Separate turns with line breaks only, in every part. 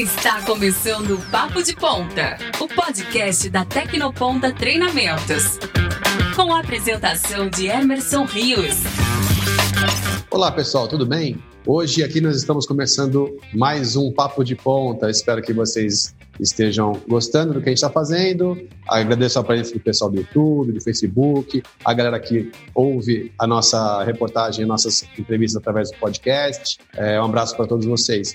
Está começando o Papo de Ponta, o podcast da Tecnoponta Treinamentos. Com a apresentação de Emerson Rios.
Olá pessoal, tudo bem? Hoje aqui nós estamos começando mais um Papo de Ponta. Espero que vocês estejam gostando do que a gente está fazendo. Agradeço a presença do pessoal do YouTube, do Facebook, a galera que ouve a nossa reportagem, nossas entrevistas através do podcast. É, um abraço para todos vocês.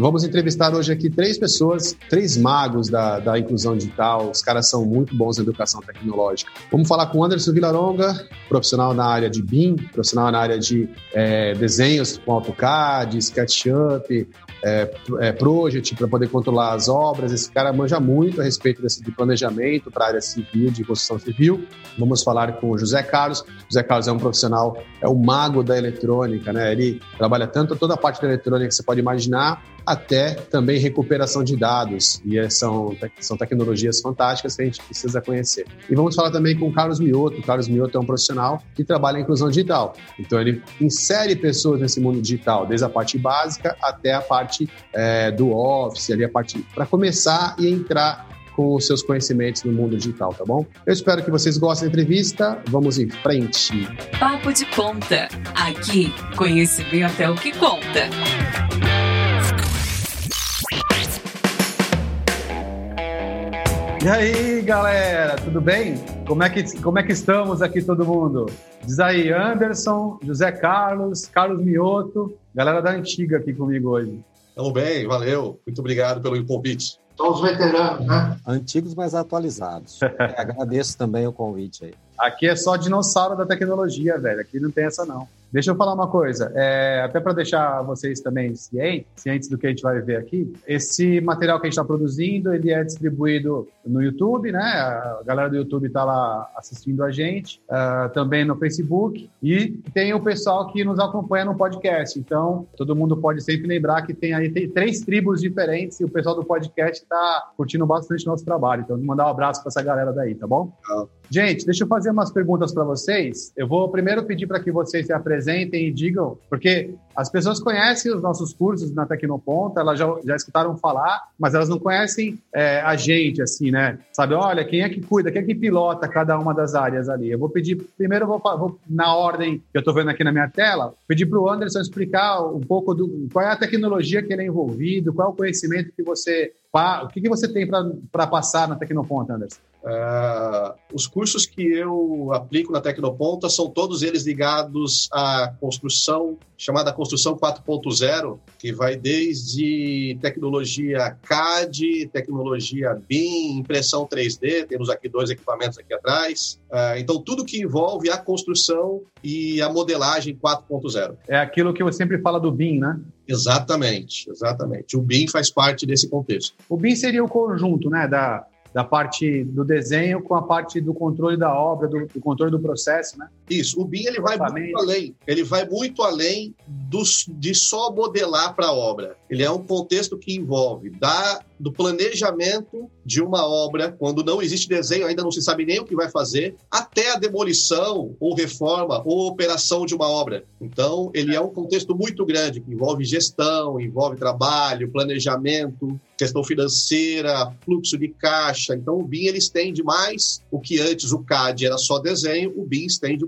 Vamos entrevistar hoje aqui três pessoas, três magos da, da inclusão digital. Os caras são muito bons na educação tecnológica. Vamos falar com Anderson Vilaronga, profissional na área de BIM, profissional na área de é, desenhos com AutoCAD, SketchUp, é, é, Project para poder controlar as obras. Esse cara manja muito a respeito desse, de planejamento para a área civil, de construção civil. Vamos falar com o José Carlos. José Carlos é um profissional, é o mago da eletrônica, né? Ele trabalha tanto toda a parte da eletrônica que você pode imaginar, até também recuperação de dados. E é, são, são tecnologias fantásticas que a gente precisa conhecer. E vamos falar também com o Carlos Mioto. O Carlos Mioto é um profissional que trabalha em inclusão digital. Então, ele insere pessoas nesse mundo digital, desde a parte básica até a parte é, do Office, ali a parte para começar e entrar com os seus conhecimentos no mundo digital, tá bom? Eu espero que vocês gostem da entrevista. Vamos em frente.
Papo de Ponta. Aqui, conhecimento é o que conta.
E aí, galera, tudo bem? Como é que, como é que estamos aqui todo mundo? Diz aí, Anderson, José Carlos, Carlos Mioto, galera da antiga aqui comigo hoje.
Estamos bem, valeu. Muito obrigado pelo convite.
São os veteranos, né?
Antigos, mas atualizados. Agradeço também o convite aí.
Aqui é só dinossauro da tecnologia, velho. Aqui não tem essa, não. Deixa eu falar uma coisa, é, até para deixar vocês também cientes, cientes do que a gente vai ver aqui. Esse material que a gente está produzindo, ele é distribuído no YouTube, né? A galera do YouTube está lá assistindo a gente, uh, também no Facebook e tem o pessoal que nos acompanha no podcast. Então, todo mundo pode sempre lembrar que tem aí tem três tribos diferentes e o pessoal do podcast está curtindo bastante nosso trabalho. Então, mandar um abraço para essa galera daí, tá bom? Gente, deixa eu fazer umas perguntas para vocês. Eu vou primeiro pedir para que vocês se apresentem e digam, porque as pessoas conhecem os nossos cursos na Tecnoponta, elas já, já escutaram falar, mas elas não conhecem é, a gente, assim, né? Sabe, olha, quem é que cuida, quem é que pilota cada uma das áreas ali? Eu vou pedir, primeiro eu vou, vou na ordem que eu estou vendo aqui na minha tela, pedir para o Anderson explicar um pouco do qual é a tecnologia que ele é envolvido, qual é o conhecimento que você o que, que você tem para passar na Tecnoponta, Anderson?
Uh, os cursos que eu aplico na Tecnoponta são todos eles ligados à construção, chamada construção 4.0, que vai desde tecnologia CAD, tecnologia BIM, impressão 3D, temos aqui dois equipamentos aqui atrás. Uh, então, tudo que envolve a construção e a modelagem 4.0.
É aquilo que eu sempre falo do BIM, né?
Exatamente, exatamente. O BIM faz parte desse contexto.
O BIM seria o conjunto, né, da, da parte do desenho com a parte do controle da obra, do, do controle do processo, né?
Isso. O BIM ele vai muito além. Ele vai muito além dos, de só modelar para a obra. Ele é um contexto que envolve da, do planejamento de uma obra, quando não existe desenho, ainda não se sabe nem o que vai fazer, até a demolição ou reforma ou operação de uma obra. Então, ele é um contexto muito grande que envolve gestão, envolve trabalho, planejamento, questão financeira, fluxo de caixa. Então, o BIM ele estende mais o que antes o CAD era só desenho, o BIM estende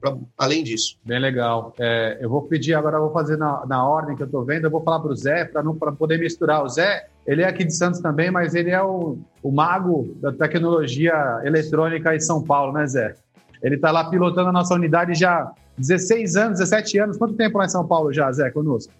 para além disso.
Bem legal. É, eu vou pedir agora, eu vou fazer na, na ordem que eu estou vendo, eu vou falar para o Zé, para poder misturar. O Zé, ele é aqui de Santos também, mas ele é o, o mago da tecnologia eletrônica em São Paulo, né, Zé? Ele está lá pilotando a nossa unidade já 16 anos, 17 anos. Quanto tempo lá em São Paulo já, Zé, conosco?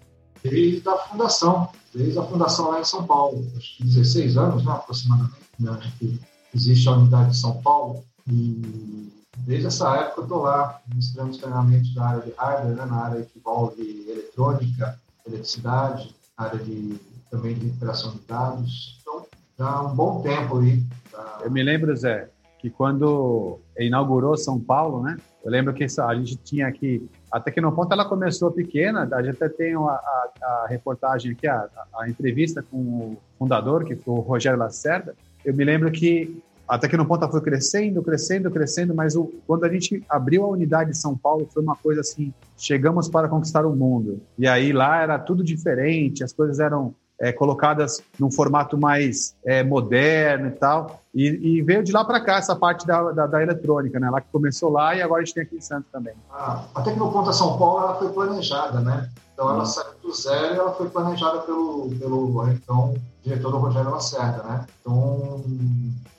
Desde a fundação, desde a fundação lá em São Paulo, acho que 16 anos, né, aproximadamente, né, que existe a unidade de São Paulo. E desde essa época eu estou lá, ministrando os treinamentos da área de hardware, né, na área que envolve eletrônica, eletricidade, área de, também de recuperação de dados. Então, há um bom tempo aí.
Pra... Eu me lembro, Zé, que quando inaugurou São Paulo, né? Eu lembro que a gente tinha aqui, a Tecnoponta ela começou pequena, a gente até tem a, a, a reportagem aqui, a, a, entrevista com o fundador, que foi o Rogério Lacerda. Eu me lembro que a Tecnoponta foi crescendo, crescendo, crescendo, mas o, quando a gente abriu a unidade de São Paulo, foi uma coisa assim, chegamos para conquistar o mundo. E aí lá era tudo diferente, as coisas eram é, colocadas num formato mais é, moderno e tal. E, e, veio de lá para cá essa parte da, da, da, eletrônica, né? Lá que começou lá e agora a gente tem aqui em Santos também.
Ah, a Tecnoponta São Paulo ela foi planejada, né? Então ela hum. saiu do zero e ela foi planejada pelo, pelo então, diretor Rogério Lacerda, né? Então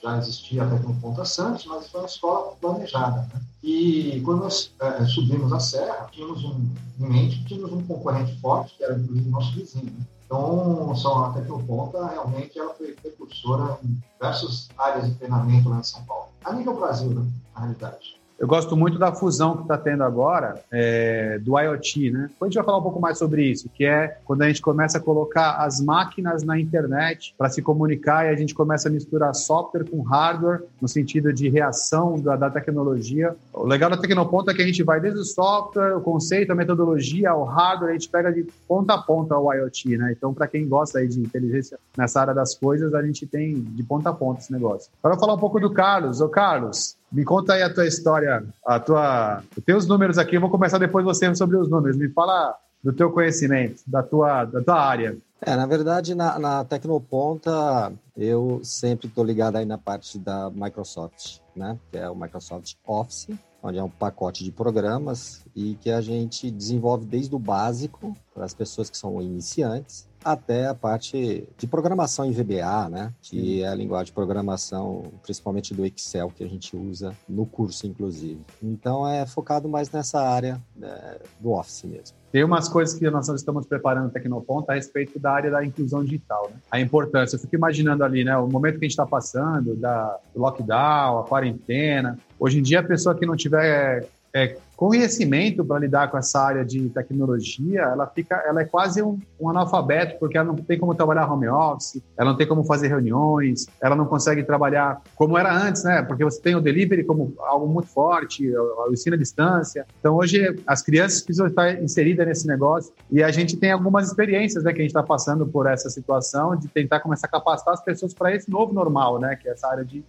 já existia a Tecnoponta Santos, mas foi uma escola planejada, né? E quando nós é, subimos a serra, tínhamos um, em mente, tínhamos um concorrente forte, que era inclusive nosso vizinho. Né? Então, só a Tecnoponta realmente ela foi precursora em diversas áreas de treinamento lá em São Paulo. A nível Brasil, né, na realidade.
Eu gosto muito da fusão que está tendo agora é, do IoT, né? Depois a gente vai falar um pouco mais sobre isso, que é quando a gente começa a colocar as máquinas na internet para se comunicar e a gente começa a misturar software com hardware no sentido de reação da, da tecnologia. O legal da Tecnoponta é que a gente vai desde o software, o conceito, a metodologia, o hardware, a gente pega de ponta a ponta o IoT, né? Então, para quem gosta aí de inteligência nessa área das coisas, a gente tem de ponta a ponta esse negócio. Agora, falar um pouco do Carlos. Ô, Carlos, me conta aí a tua história, a tua. Eu tenho os números aqui, eu vou começar depois você sobre os números. Me fala do teu conhecimento, da tua, da tua área.
É, na verdade, na, na Tecnoponta, eu sempre estou ligado aí na parte da Microsoft, né? Que é o Microsoft Office, onde é um pacote de programas e que a gente desenvolve desde o básico para as pessoas que são iniciantes até a parte de programação em VBA, né? Que é a linguagem de programação, principalmente do Excel, que a gente usa no curso, inclusive. Então, é focado mais nessa área é, do Office mesmo.
Tem umas coisas que nós estamos preparando no Tecnoponta a respeito da área da inclusão digital, né? A importância. Eu fico imaginando ali, né? O momento que a gente está passando, da, do lockdown, a quarentena. Hoje em dia, a pessoa que não tiver é, conhecimento para lidar com essa área de tecnologia, ela fica, ela é quase um, um, analfabeto, porque ela não tem como trabalhar home office, ela não tem como fazer reuniões, ela não consegue trabalhar como era antes, né? Porque você tem o delivery como algo muito forte, o ensino à distância. Então, hoje, as crianças precisam estar inseridas nesse negócio e a gente tem algumas experiências, né, que a gente está passando por essa situação de tentar começar a capacitar as pessoas para esse novo normal, né? Que é essa área de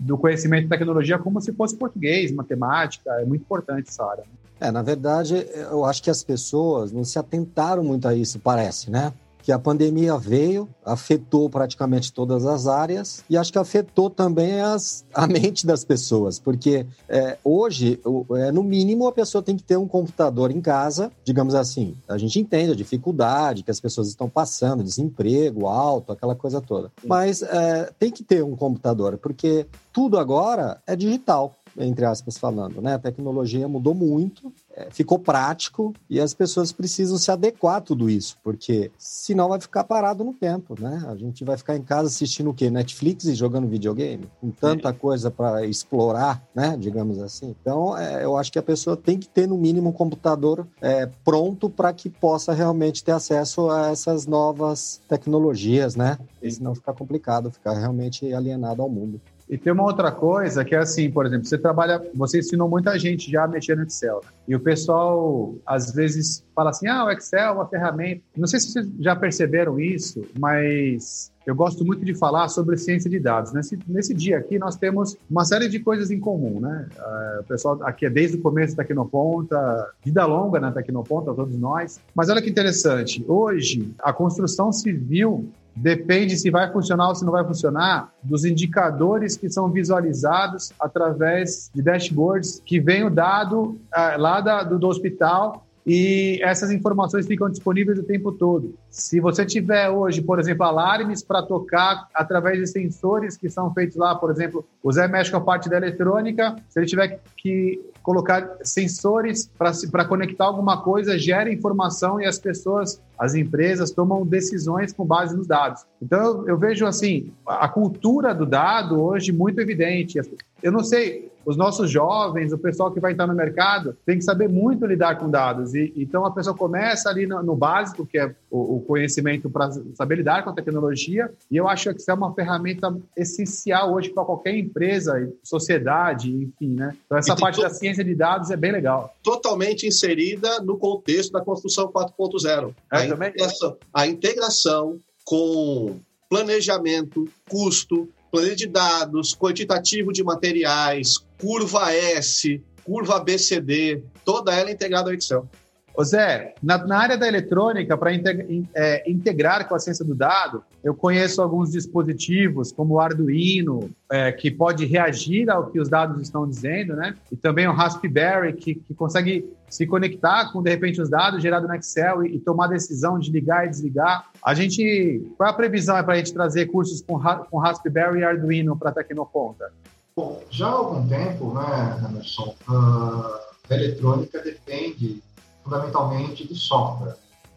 do conhecimento de tecnologia como se fosse português, matemática, é muito importante essa área.
É, na verdade, eu acho que as pessoas não se atentaram muito a isso, parece, né? Que a pandemia veio, afetou praticamente todas as áreas e acho que afetou também as, a mente das pessoas, porque é, hoje, é, no mínimo, a pessoa tem que ter um computador em casa, digamos assim. A gente entende a dificuldade que as pessoas estão passando, desemprego alto, aquela coisa toda. Mas é, tem que ter um computador, porque tudo agora é digital entre aspas falando, né? A tecnologia mudou muito, ficou prático e as pessoas precisam se adequar a tudo isso, porque senão vai ficar parado no tempo, né? A gente vai ficar em casa assistindo o quê? Netflix e jogando videogame, com tanta coisa para explorar, né? Digamos assim. Então, é, eu acho que a pessoa tem que ter no mínimo um computador é, pronto para que possa realmente ter acesso a essas novas tecnologias, né? E senão fica complicado, ficar realmente alienado ao mundo.
E tem uma outra coisa que é assim, por exemplo, você trabalha, você ensinou muita gente já a mexer no Excel. Né? E o pessoal às vezes fala assim: "Ah, o Excel é uma ferramenta". Não sei se vocês já perceberam isso, mas eu gosto muito de falar sobre ciência de dados. Nesse, nesse dia aqui, nós temos uma série de coisas em comum, né? Uh, o pessoal aqui é desde o começo da Tecnoponta, vida longa na Tecnoponta, todos nós. Mas olha que interessante, hoje, a construção civil depende se vai funcionar ou se não vai funcionar dos indicadores que são visualizados através de dashboards que vem o dado uh, lá da, do, do hospital e essas informações ficam disponíveis o tempo todo. Se você tiver hoje, por exemplo, alarmes para tocar através de sensores que são feitos lá, por exemplo, o Zé mexe com a parte da eletrônica, se ele tiver que colocar sensores para conectar alguma coisa, gera informação e as pessoas, as empresas, tomam decisões com base nos dados. Então, eu, eu vejo assim, a cultura do dado hoje muito evidente. Eu não sei, os nossos jovens, o pessoal que vai entrar no mercado, tem que saber muito lidar com dados. E, então a pessoa começa ali no, no básico, que é o, o conhecimento para saber lidar com a tecnologia. E eu acho que isso é uma ferramenta essencial hoje para qualquer empresa, sociedade, enfim, né? Então essa parte da ciência de dados é bem legal.
Totalmente inserida no contexto da construção 4.0. É, a, integração, a integração com planejamento, custo, planilha de dados, quantitativo de materiais, curva S, curva ABCD, toda ela integrada ao Excel.
Ô Zé, na, na área da eletrônica, para é, integrar com a ciência do dado, eu conheço alguns dispositivos, como o Arduino, é, que pode reagir ao que os dados estão dizendo, né? E também o Raspberry, que, que consegue se conectar com, de repente, os dados gerados no Excel e, e tomar a decisão de ligar e desligar. A gente, qual é a previsão é para a gente trazer cursos com, com Raspberry e Arduino para a Tecnoponta?
Bom, já há algum tempo, né, Emerson, a eletrônica depende fundamentalmente de software.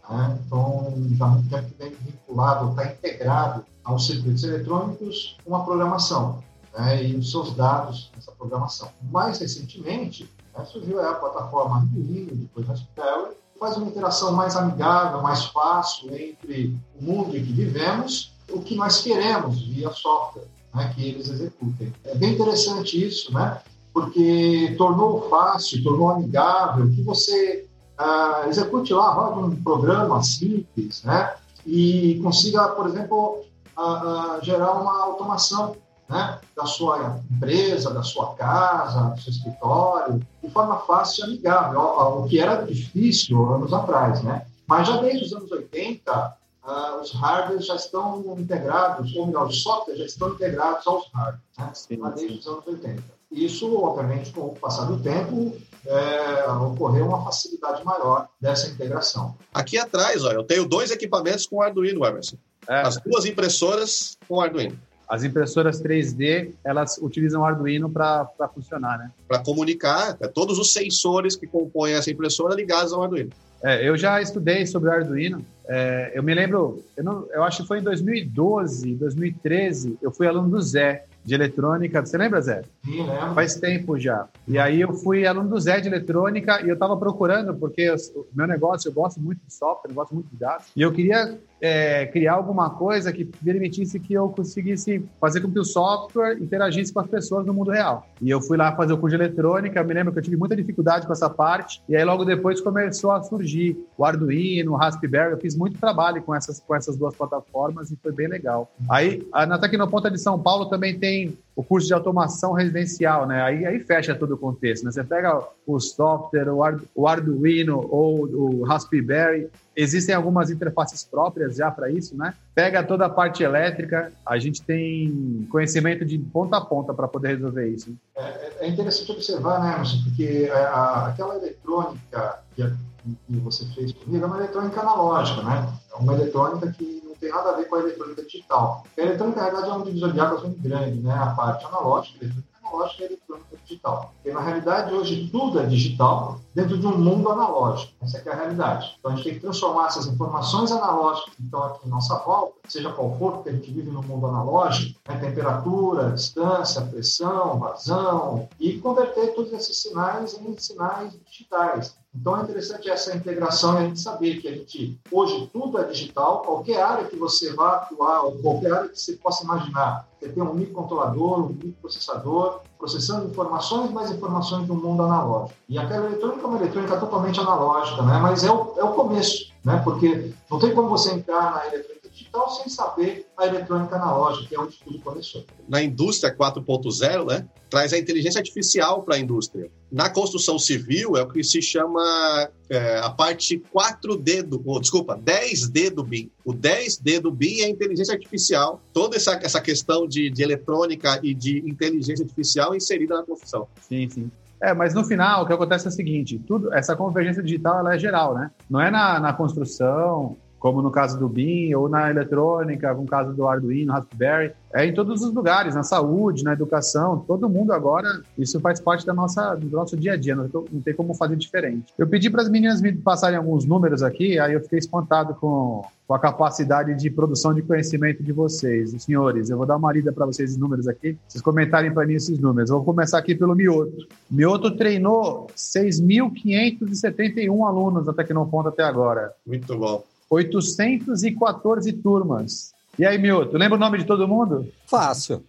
Né? Então, já há muito tempo vem vinculado, está integrado aos circuitos eletrônicos uma programação né? e os seus dados nessa programação. Mais recentemente, né, surgiu a plataforma Arduino, depois Raspberry, faz uma interação mais amigável, mais fácil entre o mundo em que vivemos o que nós queremos via software né, que eles executem. É bem interessante isso, né? porque tornou fácil, tornou amigável, que você uh, execute lá, roda um programa simples, né? E consiga, por exemplo, uh, uh, gerar uma automação né? da sua empresa, da sua casa, do seu escritório, de forma fácil e amigável, o que era difícil anos atrás, né? Mas já desde os anos 80, Uh, os hardwares já estão integrados, ou melhor, os softwares já estão integrados aos hardwares, né? sim, desde os anos 80. Isso, obviamente, com o passar do tempo, é, ocorreu uma facilidade maior dessa integração.
Aqui atrás, ó, eu tenho dois equipamentos com Arduino, Emerson. É. As duas impressoras com Arduino.
As impressoras 3D, elas utilizam Arduino para funcionar, né?
Para comunicar, é, todos os sensores que compõem essa impressora ligados ao Arduino.
É, eu já estudei sobre Arduino. É, eu me lembro, eu, não, eu acho que foi em 2012, 2013, eu fui aluno do Zé de eletrônica. Você lembra, Zé?
Sim, lembro.
Faz tempo já. E aí eu fui aluno do Zé de eletrônica e eu estava procurando, porque o meu negócio, eu gosto muito de software, eu gosto muito de dados, e eu queria é, criar alguma coisa que permitisse que eu conseguisse fazer com que o software interagisse com as pessoas no mundo real. E eu fui lá fazer o curso de eletrônica, me lembro que eu tive muita dificuldade com essa parte, e aí logo depois começou a surgir o Arduino, o Raspberry, eu fiz muito trabalho com essas, com essas duas plataformas e foi bem legal. Aí, na Tecnoponta de São Paulo também tem o curso de automação residencial, né? Aí, aí fecha todo o contexto, né? Você pega o software, o, o Arduino ou o Raspberry, existem algumas interfaces próprias já para isso, né? Pega toda a parte elétrica, a gente tem conhecimento de ponta a ponta para poder resolver isso.
É, é, interessante observar, né, Emerson, porque a, a, aquela eletrônica que, a, que você fez comigo é uma eletrônica analógica, né? É uma eletrônica que tem nada a ver com a eletrônica digital. A eletrônica, na verdade, é um divisor de águas muito grande, né? A parte analógica, a eletrônica analógica e a eletrônica digital. Porque, na realidade, hoje tudo é digital dentro de um mundo analógico. Essa é, é a realidade. Então, a gente tem que transformar essas informações analógicas que estão aqui em nossa volta, seja qual for, porque a gente vive no mundo analógico, né? temperatura, distância, pressão, vazão, e converter todos esses sinais em sinais digitais. Então é interessante essa integração e a gente saber que a gente, hoje, tudo é digital, qualquer área que você vá atuar, ou qualquer área que você possa imaginar, você tem um microcontrolador, um microprocessador, processando informações, mais informações do mundo analógico. E aquela eletrônica é uma eletrônica totalmente analógica, né? mas é o, é o começo, né? porque não tem como você entrar na eletrônica digital sem saber a eletrônica analógica, que é onde tudo começou.
Na indústria 4.0, né, traz a inteligência artificial para a indústria. Na construção civil é o que se chama é, a parte 4D do, oh, desculpa, 10D do BIM. O 10D do BIM é inteligência artificial, toda essa, essa questão de, de eletrônica e de inteligência artificial inserida na construção.
Sim, sim. É, mas no final o que acontece é o seguinte: tudo, essa convergência digital ela é geral, né? Não é na, na construção, como no caso do BIM, ou na eletrônica, no caso do Arduino, Raspberry, é em todos os lugares, na saúde, na educação, todo mundo agora, isso faz parte da nossa, do nosso dia a dia, não, não tem como fazer diferente. Eu pedi para as meninas me passarem alguns números aqui, aí eu fiquei espantado com, com a capacidade de produção de conhecimento de vocês. Senhores, eu vou dar uma lida para vocês os números aqui, vocês comentarem para mim esses números. Eu vou começar aqui pelo Mioto. Mioto treinou 6.571 alunos da Tecnoponto até agora.
Muito bom.
814 turmas. E aí, Milton, lembra o nome de todo mundo?
Fácil,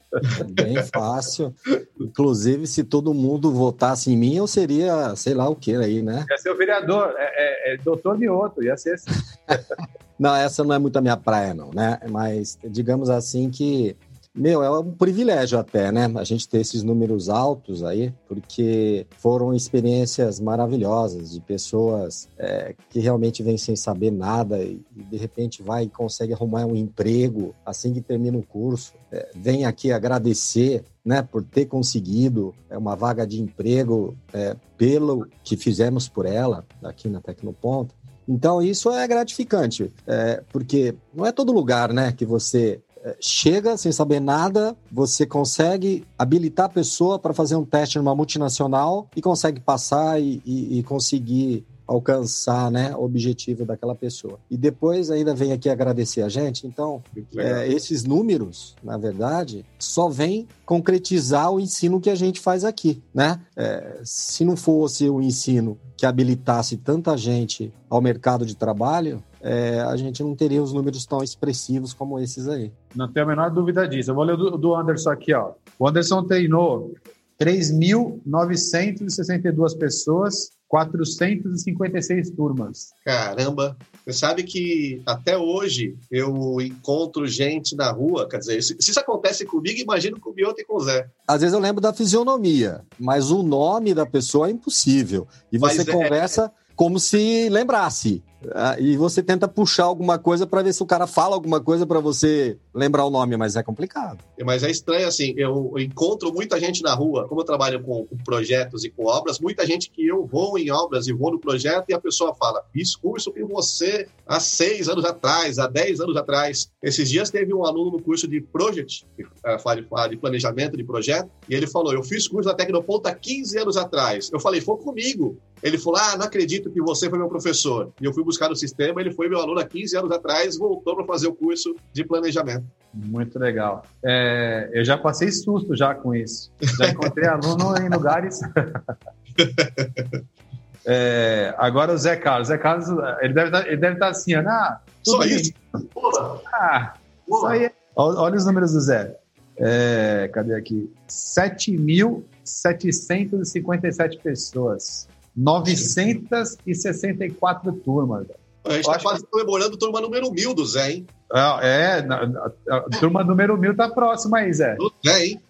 bem fácil. Inclusive, se todo mundo votasse em mim, eu seria, sei lá o que aí, né?
Ia ser o vereador, é, é, é doutor Mioto, ia ser assim.
não, essa não é muito a minha praia, não, né? Mas digamos assim que meu, é um privilégio até, né? A gente ter esses números altos aí, porque foram experiências maravilhosas de pessoas é, que realmente vêm sem saber nada e, de repente vai e consegue arrumar um emprego assim que termina o curso. É, vem aqui agradecer né, por ter conseguido é, uma vaga de emprego é, pelo que fizemos por ela aqui na Tecnoponta. Então, isso é gratificante, é, porque não é todo lugar né, que você chega sem saber nada, você consegue habilitar a pessoa para fazer um teste numa multinacional e consegue passar e, e, e conseguir alcançar né, o objetivo daquela pessoa. E depois ainda vem aqui agradecer a gente. Então, é, esses números, na verdade, só vêm concretizar o ensino que a gente faz aqui. Né? É, se não fosse o ensino que habilitasse tanta gente ao mercado de trabalho, é, a gente não teria os números tão expressivos como esses aí.
Não tenho a menor dúvida disso. Eu vou ler do, do Anderson aqui. Ó. O Anderson treinou 3.962 pessoas 456 turmas.
Caramba! Você sabe que até hoje eu encontro gente na rua, quer dizer, se, isso acontece comigo, imagino com o Bioto e com o Zé.
Às vezes eu lembro da fisionomia, mas o nome da pessoa é impossível. E você mas é- conversa é... como se lembrasse. Ah, e você tenta puxar alguma coisa para ver se o cara fala alguma coisa para você lembrar o nome, mas é complicado.
Mas é estranho, assim, eu encontro muita gente na rua, como eu trabalho com, projetos e com obras, muita gente que eu vou em obras e vou no projeto e a pessoa fala, curso com você há seis anos atrás, há dez anos atrás. Esses dias teve um aluno no curso de Project, que fala de planejamento de projeto, e ele falou, eu fiz curso na Tecnoponta há 15 anos atrás. Eu falei, foi comigo. Ele falou, ah, não acredito que você foi meu professor. E eu fui buscar no sistema, ele foi meu aluno há 15 anos atrás, voltou para fazer o curso de planejamento.
Muito legal. É, eu já passei susto já com isso. Já encontrei aluno em lugares. é, agora o Zé Carlos. Zé Carlos, ele deve estar, deve estar assim, ah,
só isso.
Ah, isso aí. Olha os números do Zé. É, cadê aqui? 7.757 pessoas. 964 turmas.
A gente está quase que... comemorando turma número mil do Zé, hein?
É, é a, a, turma número mil tá próxima aí, Zé.
Do Zé, hein?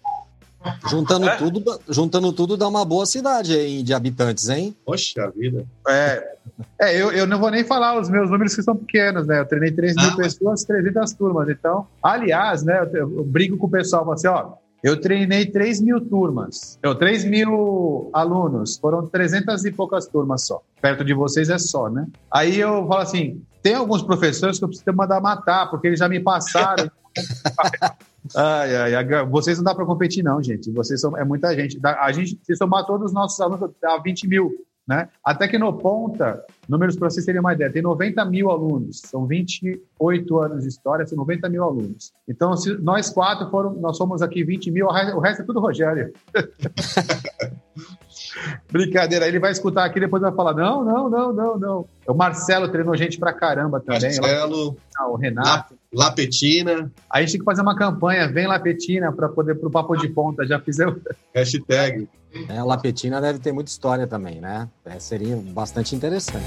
Juntando, é? tudo, juntando tudo dá uma boa cidade aí de habitantes, hein?
Poxa vida.
É, é eu, eu não vou nem falar os meus números que são pequenos, né? Eu treinei 3 mil ah, pessoas, 300 turmas. Então, aliás, né? Eu, eu brigo com o pessoal, assim, ó, eu treinei 3 mil turmas, eu, 3 mil alunos, foram 300 e poucas turmas só. Perto de vocês é só, né? Aí eu falo assim: tem alguns professores que eu preciso mandar matar, porque eles já me passaram. ai, ai, ai, vocês não dá para competir, não, gente. Vocês são, é muita gente. A gente, se somar todos os nossos alunos, dá 20 mil. Né? A Tecnoponta, números para vocês terem uma ideia, tem 90 mil alunos, são 28 anos de história, são 90 mil alunos. Então, se nós quatro foram, nós somos aqui 20 mil, o resto é tudo Rogério. Brincadeira, ele vai escutar aqui depois vai falar: não, não, não, não, não. O Marcelo treinou gente pra caramba também.
Marcelo,
ah, o Renato.
Lapetina.
A gente tem que fazer uma campanha, vem Lapetina, para poder pro Papo de Ponta. Já fizemos.
Hashtag.
É, a Lapetina deve ter muita história também, né? É, seria bastante interessante.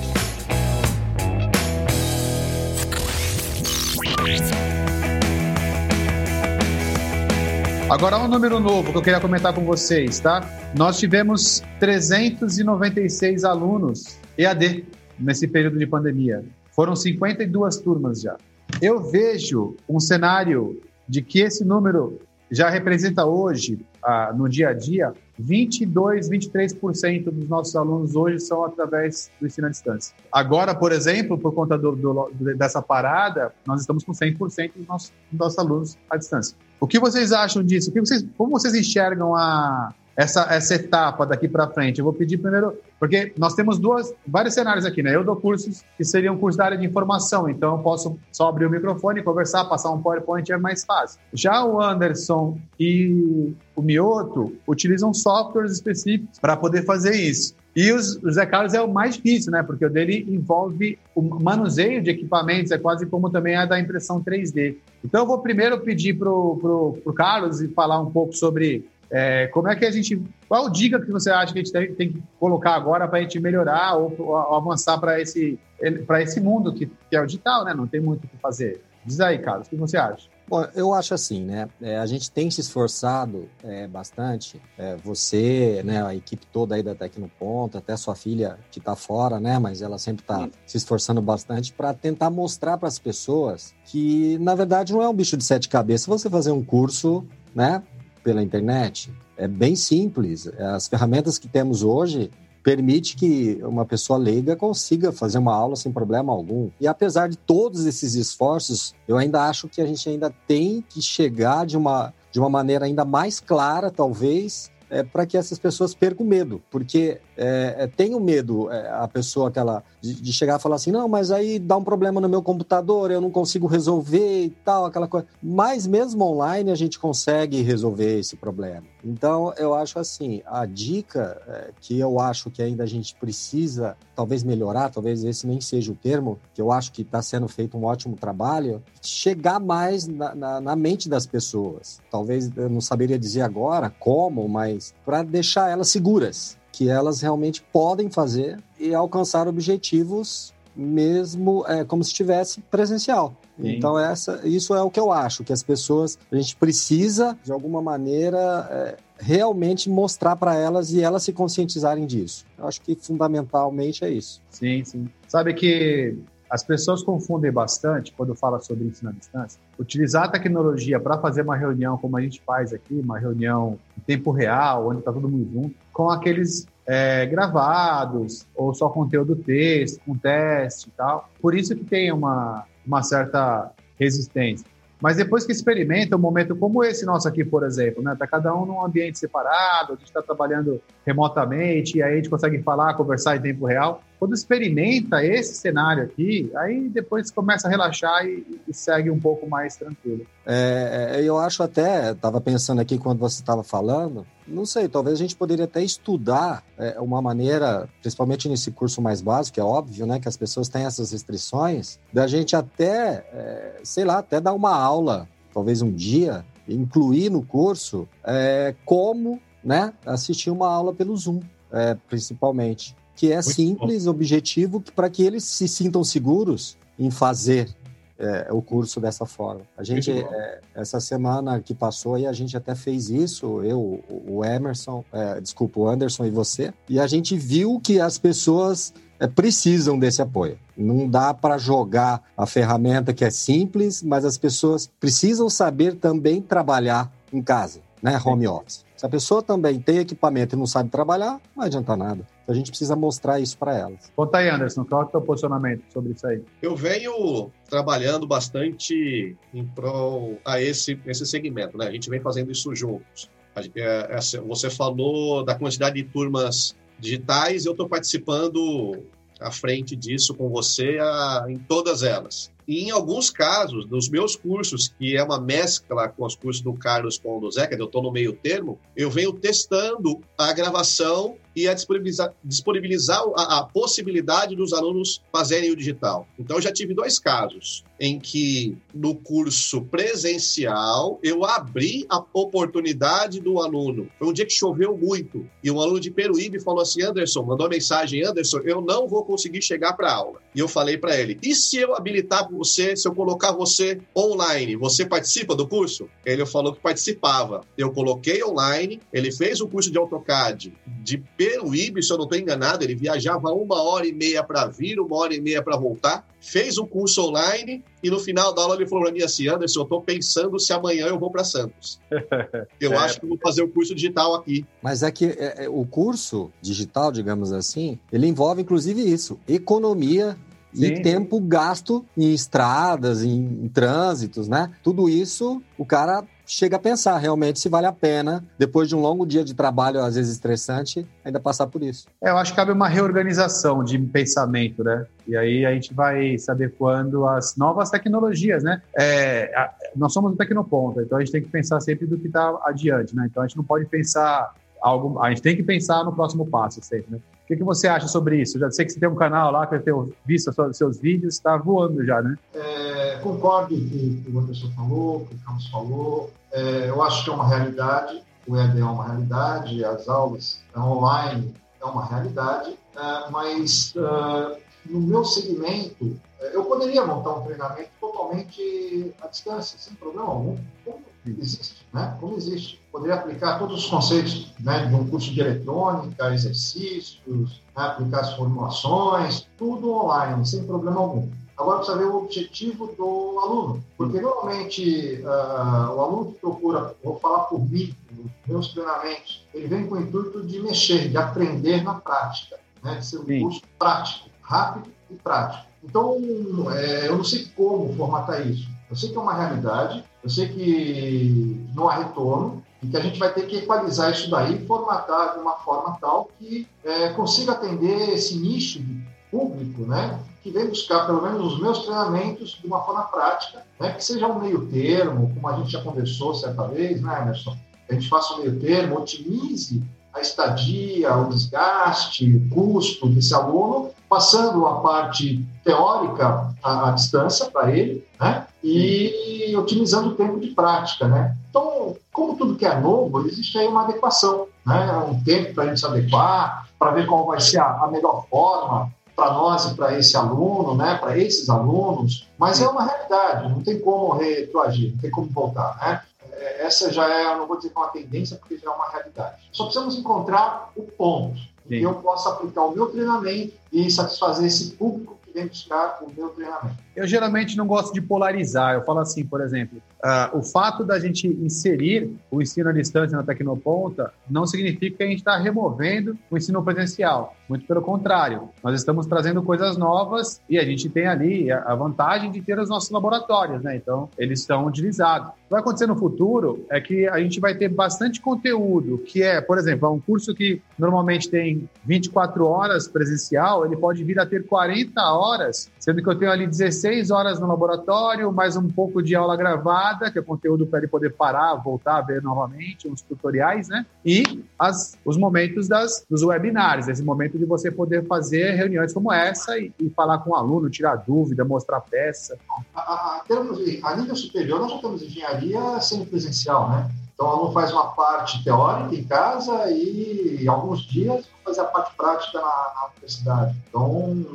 Agora um número novo que eu queria comentar com vocês, tá? Nós tivemos 396 alunos EAD nesse período de pandemia. Foram 52 turmas já. Eu vejo um cenário de que esse número já representa hoje, ah, no dia a dia, 22, 23% dos nossos alunos hoje são através do ensino à distância. Agora, por exemplo, por conta do, do, dessa parada, nós estamos com 100% dos nossos, dos nossos alunos à distância. O que vocês acham disso? Vocês, como vocês enxergam a, essa, essa etapa daqui para frente? Eu vou pedir primeiro, porque nós temos duas, vários cenários aqui, né? Eu dou cursos que seriam cursos da área de informação, então eu posso só abrir o microfone, conversar, passar um PowerPoint é mais fácil. Já o Anderson e o Mioto utilizam softwares específicos para poder fazer isso. E os, o Zé Carlos é o mais difícil, né? Porque o dele envolve o manuseio de equipamentos, é quase como também a da impressão 3D. Então eu vou primeiro pedir para o Carlos e falar um pouco sobre é, como é que a gente. Qual dica que você acha que a gente tem, tem que colocar agora para a gente melhorar ou, ou avançar para esse, esse mundo que, que, é o digital, né? Não tem muito o que fazer. Diz aí, Carlos, o que você acha?
Bom, eu acho assim, né? É, a gente tem se esforçado é, bastante. É, você, né? A equipe toda aí da Tecnoponta, até sua filha que está fora, né? Mas ela sempre está se esforçando bastante para tentar mostrar para as pessoas que, na verdade, não é um bicho de sete cabeças você fazer um curso, né? Pela internet. É bem simples. As ferramentas que temos hoje permite que uma pessoa leiga consiga fazer uma aula sem problema algum. E apesar de todos esses esforços, eu ainda acho que a gente ainda tem que chegar de uma, de uma maneira ainda mais clara, talvez, é, para que essas pessoas percam medo, porque é, é, tem o medo, é, a pessoa aquela de, de, chegar e falar assim, não, mas aí dá um problema no meu computador, eu não consigo resolver e tal, aquela coisa. Mas mesmo online a gente consegue resolver esse problema. Então eu acho assim, a dica é, que eu acho que ainda a gente precisa talvez melhorar, talvez esse nem seja o termo, que eu acho que está sendo feito um ótimo trabalho, chegar mais na, na, na mente das pessoas. Talvez eu não saberia dizer agora como, mas para deixar elas seguras que elas realmente podem fazer e alcançar objetivos mesmo é, como se estivesse presencial. Sim. Então essa, isso é o que eu acho que as pessoas a gente precisa de alguma maneira é, realmente mostrar para elas e elas se conscientizarem disso. Eu acho que fundamentalmente é isso.
Sim, sim. Sabe que as pessoas confundem bastante quando fala sobre ensino à distância. Utilizar a tecnologia para fazer uma reunião como a gente faz aqui, uma reunião em tempo real, onde está todo mundo junto, com aqueles é, gravados ou só conteúdo texto, com teste e tal. Por isso que tem uma, uma certa resistência. Mas depois que experimenta um momento como esse nosso aqui, por exemplo, né? Tá cada um num ambiente separado, a gente está trabalhando remotamente, e aí a gente consegue falar, conversar em tempo real. Quando experimenta esse cenário aqui, aí depois começa a relaxar e, e segue um pouco mais tranquilo.
É, é eu acho até, estava pensando aqui quando você estava falando, não sei, talvez a gente poderia até estudar é, uma maneira, principalmente nesse curso mais básico, é óbvio, né, que as pessoas têm essas restrições, da gente até, é, sei lá, até dar uma aula, talvez um dia, incluir no curso é, como né, assistir uma aula pelo Zoom, é, principalmente que é Muito simples, bom. objetivo, para que eles se sintam seguros em fazer é, o curso dessa forma. A gente, é, essa semana que passou aí, a gente até fez isso, eu, o Emerson, é, desculpa, o Anderson e você, e a gente viu que as pessoas é, precisam desse apoio. Não dá para jogar a ferramenta que é simples, mas as pessoas precisam saber também trabalhar em casa, né? Home office. Se a pessoa também tem equipamento e não sabe trabalhar, não adianta nada. Então a gente precisa mostrar isso para elas.
Conta aí, Anderson, qual é o teu posicionamento sobre isso aí?
Eu venho trabalhando bastante em prol a esse, esse segmento, né? A gente vem fazendo isso juntos. É, é, você falou da quantidade de turmas digitais, eu estou participando à frente disso com você a, em todas elas. E em alguns casos, dos meus cursos, que é uma mescla com os cursos do Carlos com o do eu estou no meio termo, eu venho testando a gravação e a disponibilizar, disponibilizar a, a, possibilidade dos alunos fazerem o digital. Então, eu já tive dois casos em que, no curso presencial, eu abri a oportunidade do aluno. Foi um dia que choveu muito e um aluno de Peruíbe falou assim: Anderson, mandou mensagem, Anderson, eu não vou conseguir chegar para aula. E eu falei para ele: e se eu habilitar você, se eu colocar você online, você participa do curso? Ele falou que participava. Eu coloquei online, ele fez o curso de AutoCAD de Peruíbe, se eu não estou enganado, ele viajava uma hora e meia para vir, uma hora e meia para voltar, fez o curso online e no final da aula ele falou para mim assim, Anderson, eu estou pensando se amanhã eu vou para Santos. Eu é. acho que vou fazer o curso digital aqui.
Mas é que é, é, o curso digital, digamos assim, ele envolve inclusive isso, economia Sim. e tempo gasto em estradas, em, em trânsitos, né? Tudo isso o cara chega a pensar realmente se vale a pena, depois de um longo dia de trabalho, às vezes estressante, ainda passar por isso.
É, eu acho que cabe uma reorganização de pensamento, né? E aí a gente vai saber quando as novas tecnologias, né? É, a, nós somos um tecnoponta, então a gente tem que pensar sempre do que está adiante, né? Então a gente não pode pensar algo, a gente tem que pensar no próximo passo sempre, né? O que, que você acha sobre isso? Já sei que você tem um canal lá, que eu tenho visto os seus vídeos, está voando já, né?
É, concordo com o que o Anderson falou, com o que o Carlos falou. É, eu acho que é uma realidade, o ED é uma realidade, as aulas online é uma realidade, é, mas uh, no meu segmento, é, eu poderia montar um treinamento totalmente à distância, sem problema algum. Como existe, né? Como existe. Poderia aplicar todos os conceitos né, de um curso de eletrônica, exercícios, né, aplicar as formulações, tudo online, sem problema algum. Agora precisa ver o objetivo do aluno, porque normalmente uh, o aluno que procura, vou falar por mim, nos meus treinamentos, ele vem com o intuito de mexer, de aprender na prática, né, de ser um Sim. curso prático, rápido e prático. Então, é, eu não sei como formatar isso. Eu sei que é uma realidade, eu sei que não há retorno, e que a gente vai ter que equalizar isso daí formatar de uma forma tal que é, consiga atender esse nicho de público, né, que vem buscar, pelo menos os meus treinamentos, de uma forma prática, né, que seja um meio termo, como a gente já conversou certa vez, né, Emerson? A gente faça um meio termo, otimize a estadia, o desgaste, o custo desse aluno, passando a parte teórica à, à distância para ele, né? E otimizando o tempo de prática, né? Então, como tudo que é novo, existe aí uma adequação, né? Um tempo para a gente se adequar, para ver qual vai ser a, a melhor forma para nós e para esse aluno, né? Para esses alunos. Mas é uma realidade, não tem como retroagir, não tem como voltar, né? É, essa já é, não vou dizer que é uma tendência, porque já é uma realidade. Só precisamos encontrar o ponto que eu possa aplicar o meu treinamento e satisfazer esse público que vem buscar o meu treinamento.
Eu geralmente não gosto de polarizar. Eu falo assim, por exemplo, uh, o fato da gente inserir o ensino à distância na Tecnoponta não significa que a gente está removendo o ensino presencial. Muito pelo contrário, nós estamos trazendo coisas novas e a gente tem ali a vantagem de ter os nossos laboratórios, né? Então, eles estão utilizados. O que vai acontecer no futuro é que a gente vai ter bastante conteúdo, que é, por exemplo, um curso que normalmente tem 24 horas presencial, ele pode vir a ter 40 horas, sendo que eu tenho ali 16 horas no laboratório, mais um pouco de aula gravada, que é conteúdo para ele poder parar, voltar ver novamente, uns tutoriais, né? E as, os momentos das, dos webinars, esse momento de você poder fazer reuniões como essa e, e falar com o aluno, tirar dúvida, mostrar peça.
A, a, a, a nível superior, nós já temos engenharia semipresencial, né? Então, o aluno faz uma parte teórica em casa e, alguns dias, fazer a parte prática na, na universidade. Então,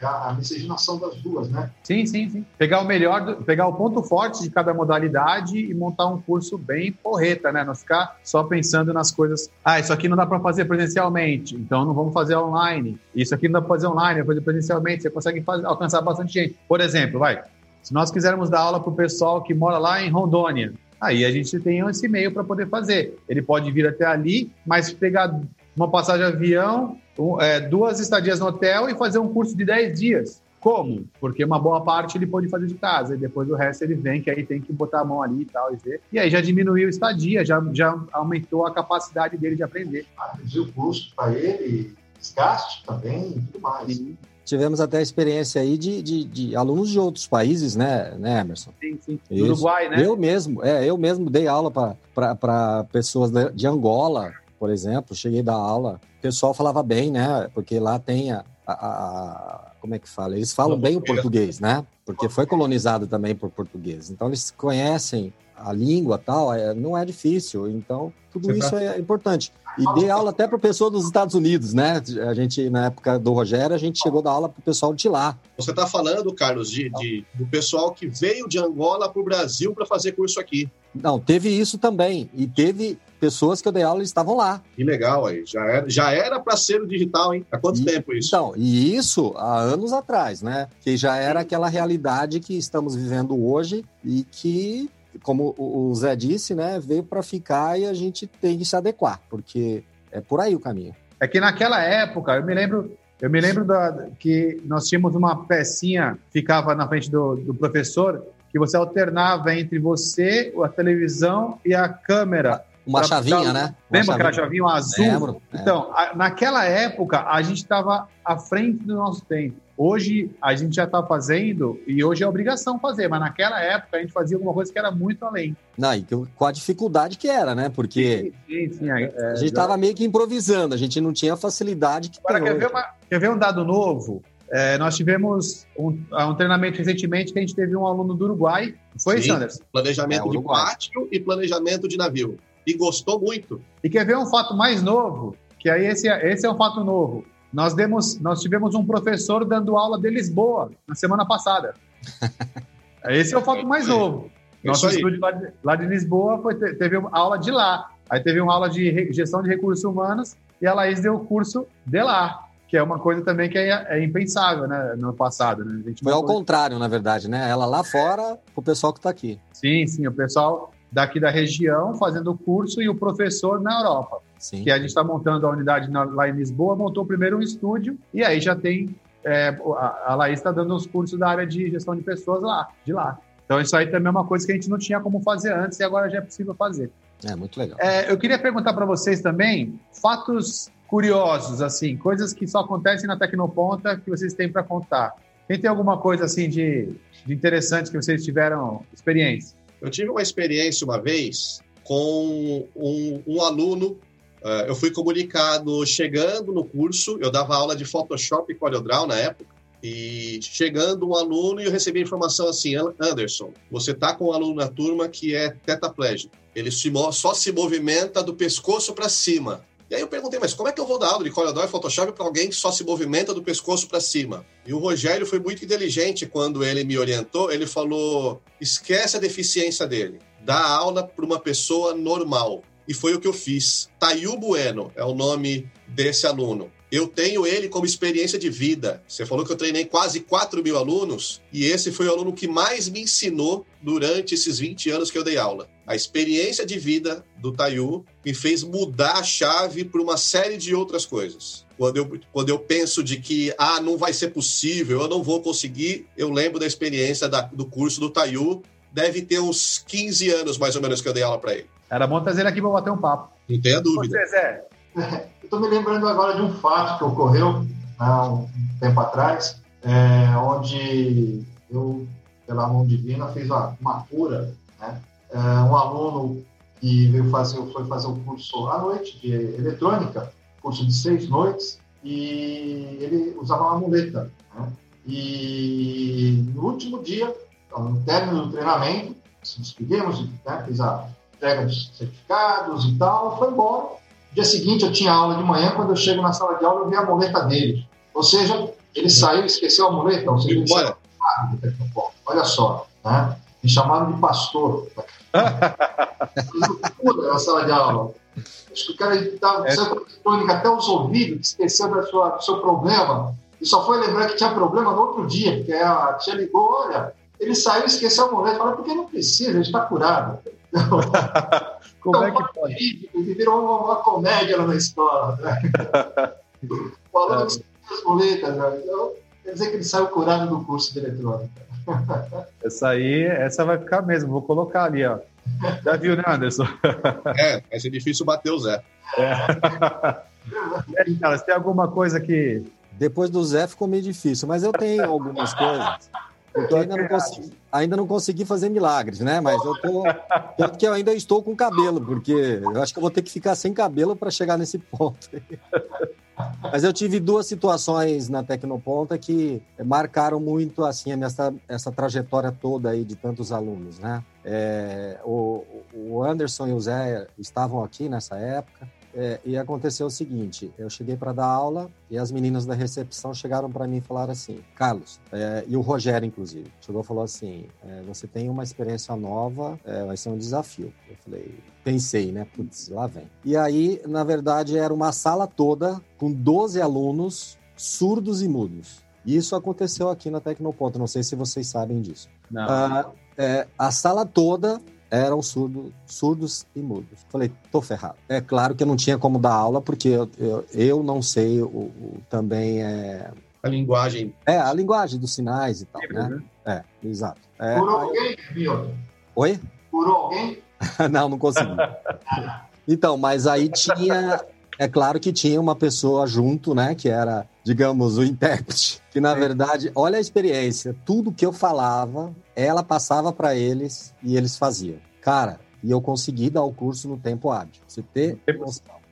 é a miscigenação das duas, né?
Sim, sim, sim. Pegar o melhor, pegar o ponto forte de cada modalidade e montar um curso bem porreta, né? Não ficar só pensando nas coisas. Ah, isso aqui não dá para fazer presencialmente, então não vamos fazer online. Isso aqui não dá para fazer online, vamos fazer presencialmente. Você consegue fazer, alcançar bastante gente. Por exemplo, vai. Se nós quisermos dar aula para o pessoal que mora lá em Rondônia, aí a gente tem esse meio para poder fazer. Ele pode vir até ali, mas pegar uma passagem de avião, é, duas estadias no hotel e fazer um curso de 10 dias. Como? Porque uma boa parte ele pode fazer de casa, e depois o resto ele vem, que aí tem que botar a mão ali e tal, e ver. E aí já diminuiu a estadia, já, já aumentou a capacidade dele de aprender.
Ah, reduziu o custo para ele, desgaste também e tudo mais. Sim.
Tivemos até a experiência aí de, de, de, alunos de outros países, né, né Emerson?
Sim, sim. Uruguai, né?
Eu mesmo, é, eu mesmo dei aula para pessoas de Angola, por exemplo, cheguei a dar aula, o pessoal falava bem, né? Porque lá tem a, a, a como é que fala? Eles falam bem o português, né? Porque foi colonizado também por português. Então eles conhecem a língua tal, é, não é difícil. Então tudo Você isso tá... é importante. E dei aula até para pessoa dos Estados Unidos, né? A gente, na época do Rogério, a gente chegou a dar aula para o pessoal de lá.
Você está falando, Carlos, de, de, do pessoal que veio de Angola para o Brasil para fazer curso aqui.
Não, teve isso também. E teve pessoas que eu dei aula e estavam lá.
Que legal aí. Já era, já era para ser o digital, hein? Há quanto
e,
tempo isso?
Então, e isso há anos atrás, né? Que já era aquela realidade que estamos vivendo hoje e que, como o Zé disse, né, veio para ficar e a gente tem que se adequar, porque é por aí o caminho.
É que naquela época, eu me lembro, eu me lembro da, que nós tínhamos uma pecinha, ficava na frente do, do professor, que você alternava entre você, a televisão e a câmera.
Uma chavinha, né?
Uma Lembra que era chavinha azul?
Lembro.
Então, a, naquela época, a gente estava à frente do nosso tempo. Hoje, a gente já está fazendo, e hoje é obrigação fazer, mas naquela época a gente fazia alguma coisa que era muito além.
Não, e com a dificuldade que era, né? Porque sim, sim, sim, é, a gente estava meio que improvisando, a gente não tinha a facilidade que
Agora, quer ver, uma, quer ver um dado novo? É, nós tivemos um, um, treinamento recentemente que a gente teve um aluno do Uruguai. Foi, Sim, Sanders?
Planejamento é, de pátio e planejamento de navio e gostou muito.
E quer ver um fato mais novo? Que aí esse, esse é um fato novo. Nós, demos, nós tivemos um professor dando aula de Lisboa na semana passada. Esse é o foto mais novo. Nosso estúdio lá de, lá de Lisboa foi, teve uma aula de lá. Aí teve uma aula de gestão de recursos humanos e a Laís deu o curso de lá, que é uma coisa também que é, é impensável, né, no passado. Né?
Foi ao contrário, na verdade, né? Ela lá fora, o pessoal que está aqui.
Sim, sim, o pessoal daqui da região fazendo o curso e o professor na Europa. Sim. Que a gente está montando a unidade lá em Lisboa, montou primeiro um estúdio e aí já tem é, a, a Laís está dando os cursos da área de gestão de pessoas lá, de lá. Então isso aí também é uma coisa que a gente não tinha como fazer antes e agora já é possível fazer.
É muito legal.
É, eu queria perguntar para vocês também fatos curiosos, assim, coisas que só acontecem na Tecnoponta que vocês têm para contar. Quem tem alguma coisa assim de, de interessante que vocês tiveram experiência?
Eu tive uma experiência uma vez com um, um aluno Uh, eu fui comunicado chegando no curso, eu dava aula de Photoshop e CorelDRAW na época, e chegando um aluno e eu recebi a informação assim, Anderson, você está com um aluno na turma que é tetraplégico, ele se, só se movimenta do pescoço para cima. E aí eu perguntei, mas como é que eu vou dar aula de CorelDRAW e Photoshop para alguém que só se movimenta do pescoço para cima? E o Rogério foi muito inteligente quando ele me orientou, ele falou, esquece a deficiência dele, dá aula para uma pessoa normal e foi o que eu fiz. Tayu Bueno é o nome desse aluno. Eu tenho ele como experiência de vida. Você falou que eu treinei quase 4 mil alunos e esse foi o aluno que mais me ensinou durante esses 20 anos que eu dei aula. A experiência de vida do Tayu me fez mudar a chave para uma série de outras coisas. Quando eu, quando eu penso de que, ah, não vai ser possível, eu não vou conseguir, eu lembro da experiência da, do curso do Tayu. Deve ter uns 15 anos, mais ou menos, que eu dei aula para ele.
Era bom trazer ele aqui para bater um papo.
Não tenha dúvida.
Você, Zé. Eu estou me lembrando agora de um fato que ocorreu há um tempo atrás, é, onde eu, pela mão divina, fiz uma, uma cura. Né? É, um aluno que veio fazer, foi fazer o um curso à noite de eletrônica, curso de seis noites, e ele usava uma muleta. Né? E no último dia, no término do treinamento, nos despedimos, né? fiz a entrega de certificados e tal, foi embora. Dia seguinte eu tinha aula de manhã, quando eu chego na sala de aula eu vi a muleta dele. Ou seja, ele saiu, esqueceu a muleta, ou seja, ele saiu, olha só, né? Me chamaram de pastor. na sala de aula. Acho que o cara estava é. eletrônica até os ouvidos, esqueceu da sua, do seu problema, e só foi lembrar que tinha problema no outro dia, porque a tia ligou, olha, ele saiu, esqueceu a muleta, falou, porque não precisa, ele está curado.
Como é que pode?
Virou uma, uma comédia lá na escola. Né? Falando que as muletas, né? então, quer dizer que ele saiu curado do curso de eletrônica.
Essa aí, essa vai ficar mesmo, vou colocar ali, ó. Já viu, né, Anderson?
É, vai ser difícil bater o Zé. É.
E aí, cara, você tem alguma coisa que.
Depois do Zé ficou meio difícil, mas eu tenho algumas coisas. Porque ainda não, consegui, ainda não consegui fazer milagres, né? Mas eu tô. Tanto que eu ainda estou com cabelo, porque eu acho que eu vou ter que ficar sem cabelo para chegar nesse ponto. Mas eu tive duas situações na Tecnoponta que marcaram muito assim a minha, essa trajetória toda aí de tantos alunos, né? É, o, o Anderson e o Zé estavam aqui nessa época. É, e aconteceu o seguinte: eu cheguei para dar aula e as meninas da recepção chegaram para mim e falaram assim, Carlos, é, e o Rogério, inclusive, chegou e falou assim: é, você tem uma experiência nova, é, vai ser um desafio. Eu falei, pensei, né? Putz, lá vem. E aí, na verdade, era uma sala toda com 12 alunos surdos e mudos. E isso aconteceu aqui na Tecnoponto, não sei se vocês sabem disso.
Não. Ah,
é, a sala toda eram surdo, surdos e mudos. Falei, tô ferrado. É claro que eu não tinha como dar aula, porque eu, eu, eu não sei o, o, também é...
A linguagem.
É, a linguagem dos sinais e tal, né? né? É, exato. É,
Por alguém, Milton?
Oi?
Por alguém?
não, não consegui. então, mas aí tinha... É claro que tinha uma pessoa junto, né? Que era, digamos, o intérprete. Que, na verdade, olha a experiência. Tudo que eu falava, ela passava para eles e eles faziam. Cara, e eu consegui dar o curso no tempo hábil. Você ter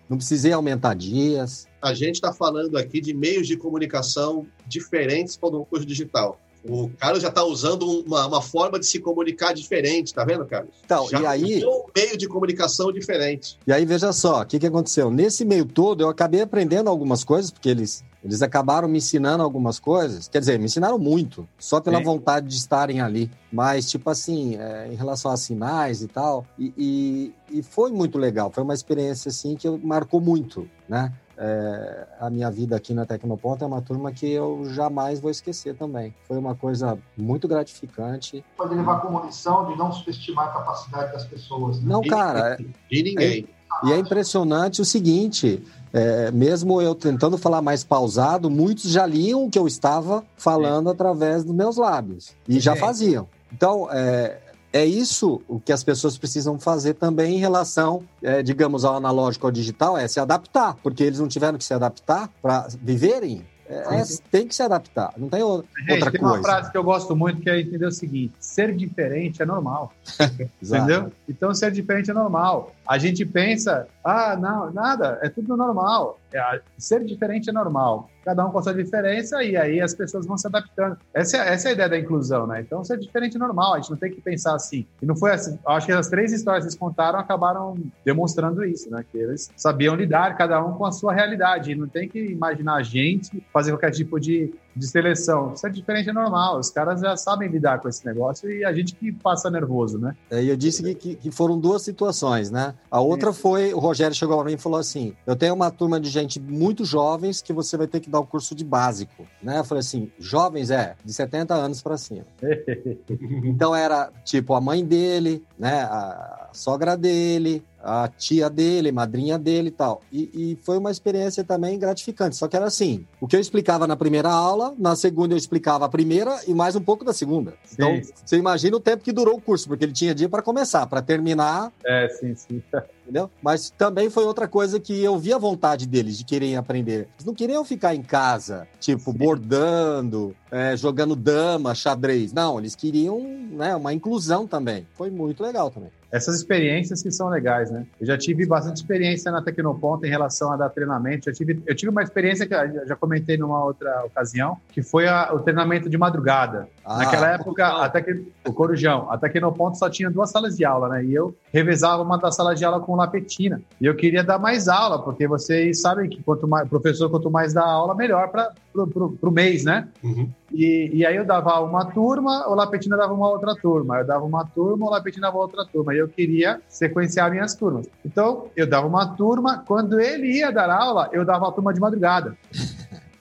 Não precisei aumentar dias.
A gente está falando aqui de meios de comunicação diferentes para o curso digital. O Carlos já está usando uma, uma, forma de se comunicar diferente, tá vendo, Carlos?
Então,
já
e aí.
um meio de comunicação diferente.
E aí, veja só, o que, que aconteceu? Nesse meio todo, eu acabei aprendendo algumas coisas, porque eles Eles acabaram me ensinando algumas coisas, quer dizer, me ensinaram muito, só pela Sim. vontade de estarem ali. Mas, tipo assim, é, em relação a sinais e tal, e, e, e, foi muito legal. Foi uma experiência, assim, que marcou muito, né? É, a minha vida aqui na Tecnoponta é uma turma que eu jamais vou esquecer também. Foi uma coisa muito gratificante.
Pode levar como lição de não subestimar a capacidade das pessoas. Né?
Não, cara.
De ninguém.
É, e é impressionante o seguinte: é, mesmo eu tentando falar mais pausado, muitos já liam o que eu estava falando através dos meus lábios e já faziam. Então, é, é isso o que as pessoas precisam fazer também em relação, é, digamos, ao analógico ao digital, é se adaptar, porque eles não tiveram que se adaptar para viverem. É, é, tem que se adaptar, não tem outra
Gente,
tem
coisa. uma frase que eu gosto muito que é entender o seguinte: ser diferente é normal. Entendeu? Então, ser diferente é normal. A gente pensa, ah, não, nada, é tudo normal. É, ser diferente é normal cada um com a sua diferença e aí as pessoas vão se adaptando. Essa é, essa é a ideia da inclusão, né? Então, ser diferente é normal, a gente não tem que pensar assim. E não foi assim, acho que as três histórias que eles contaram acabaram demonstrando isso, né? Que eles sabiam lidar, cada um com a sua realidade, e não tem que imaginar a gente fazer qualquer tipo de de seleção. Isso é diferente, é normal. Os caras já sabem lidar com esse negócio e a gente que passa nervoso, né?
É, eu disse que, que, foram duas situações, né? A outra foi, o Rogério chegou para mim e falou assim: eu tenho uma turma de gente muito jovens que você vai ter que dar o um curso de básico, né? Eu falei assim: jovens é de 70 anos para cima. então era tipo a mãe dele, né? A sogra dele, a tia dele, madrinha dele e tal. E, e, foi uma experiência também gratificante. Só que era assim: o que eu explicava na primeira aula, na segunda eu explicava a primeira e mais um pouco da segunda. Sim. Então, você imagina o tempo que durou o curso, porque ele tinha dia para começar, para terminar.
É, sim, sim.
Entendeu? Mas também foi outra coisa que eu vi a vontade deles de querem aprender. Eles não queriam ficar em casa, tipo, sim. bordando, é, jogando dama, xadrez. Não, eles queriam né, uma inclusão também. Foi muito legal também
essas experiências que são legais, né? Eu já tive bastante experiência na Tecnoponta em relação a dar treinamento. Eu tive, eu tive uma experiência que eu já comentei numa outra ocasião, que foi a, o treinamento de madrugada. Ah, Naquela época, até que o Corujão, a Tecnoponta só tinha duas salas de aula, né? E eu revezava uma das salas de aula com lapetina. E eu queria dar mais aula, porque vocês sabem que quanto mais professor quanto mais dá aula, melhor para o mês, né? Uhum. E, e aí eu dava uma turma, o Lapetina dava uma outra turma. Eu dava uma turma, o Lapetina dava outra turma. E eu queria sequenciar minhas turmas. Então, eu dava uma turma. Quando ele ia dar aula, eu dava a turma de madrugada.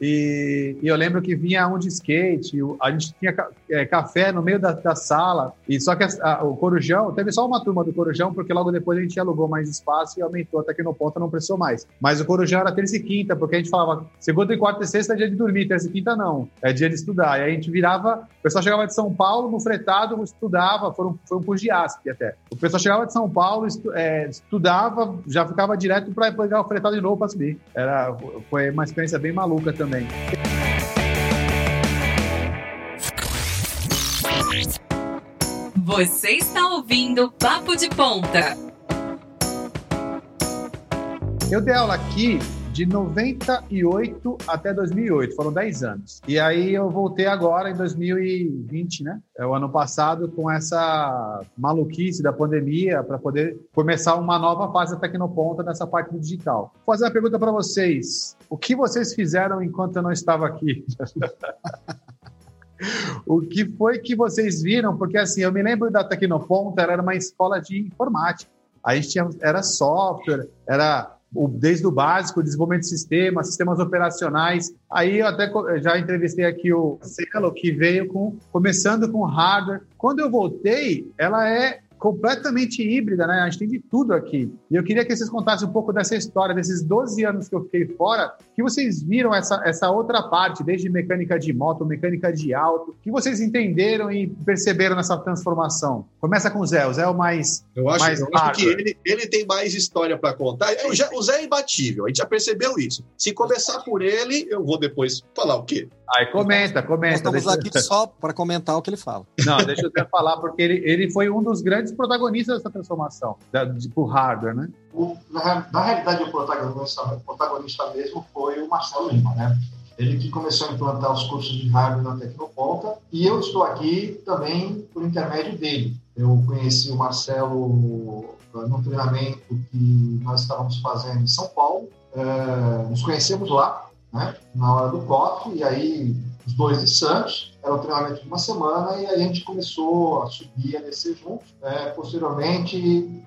E, e, eu lembro que vinha um de skate, a gente tinha é, café no meio da, da, sala, e só que a, a, o Corujão, teve só uma turma do Corujão, porque logo depois a gente alugou mais espaço e aumentou, até que no ponto não precisou mais. Mas o Corujão era terça e quinta, porque a gente falava segunda e quarta e sexta é dia de dormir, terça e quinta não, é dia de estudar. E aí a gente virava, o pessoal chegava de São Paulo, no fretado, estudava, foram, foi um curso de ASP até. O pessoal chegava de São Paulo, estu, é, estudava, já ficava direto para pegar o fretado de novo para subir. Era, foi uma experiência bem maluca também também.
Você está ouvindo Papo de Ponta.
Eu dei aula aqui de 98 até 2008, foram 10 anos. E aí eu voltei agora em 2020, né? É o ano passado, com essa maluquice da pandemia, para poder começar uma nova fase da Tecnoponta nessa parte do digital. Vou fazer uma pergunta para vocês. O que vocês fizeram enquanto eu não estava aqui? o que foi que vocês viram? Porque assim, eu me lembro da Tecnoponta, era uma escola de informática. A gente tinha, era software, era desde o básico, desenvolvimento de sistemas, sistemas operacionais. Aí eu até já entrevistei aqui o Celo, que veio com começando com hardware. Quando eu voltei, ela é completamente híbrida, né? A gente tem de tudo aqui. E eu queria que vocês contassem um pouco dessa história, desses 12 anos que eu fiquei fora, que vocês viram essa, essa outra parte, desde mecânica de moto, mecânica de auto, que vocês entenderam e perceberam nessa transformação. Começa com o Zé, o Zé é o mais.
Eu acho,
mais
eu acho que ele, ele tem mais história para contar. O Zé, o Zé é imbatível, a gente já percebeu isso. Se começar por ele, eu vou depois falar o quê?
Aí comenta, comenta.
Nós estamos deixa... aqui só para comentar o que ele fala.
Não, deixa eu até falar, porque ele, ele foi um dos grandes protagonistas dessa transformação, da, de, por hardware, né?
O, na, na, realidade, o protagonista, o protagonista mesmo foi o Marcelo Lima, né? Ele que começou a implantar os cursos de hardware na Tecnoponta e eu estou aqui também por intermédio dele. Eu conheci o Marcelo no treinamento que nós estávamos fazendo em São Paulo, uh, nos conhecemos lá, né, na hora do COF, e aí os dois de Santos, era um treinamento de uma semana, e a gente começou a subir, a descer juntos. É, posteriormente,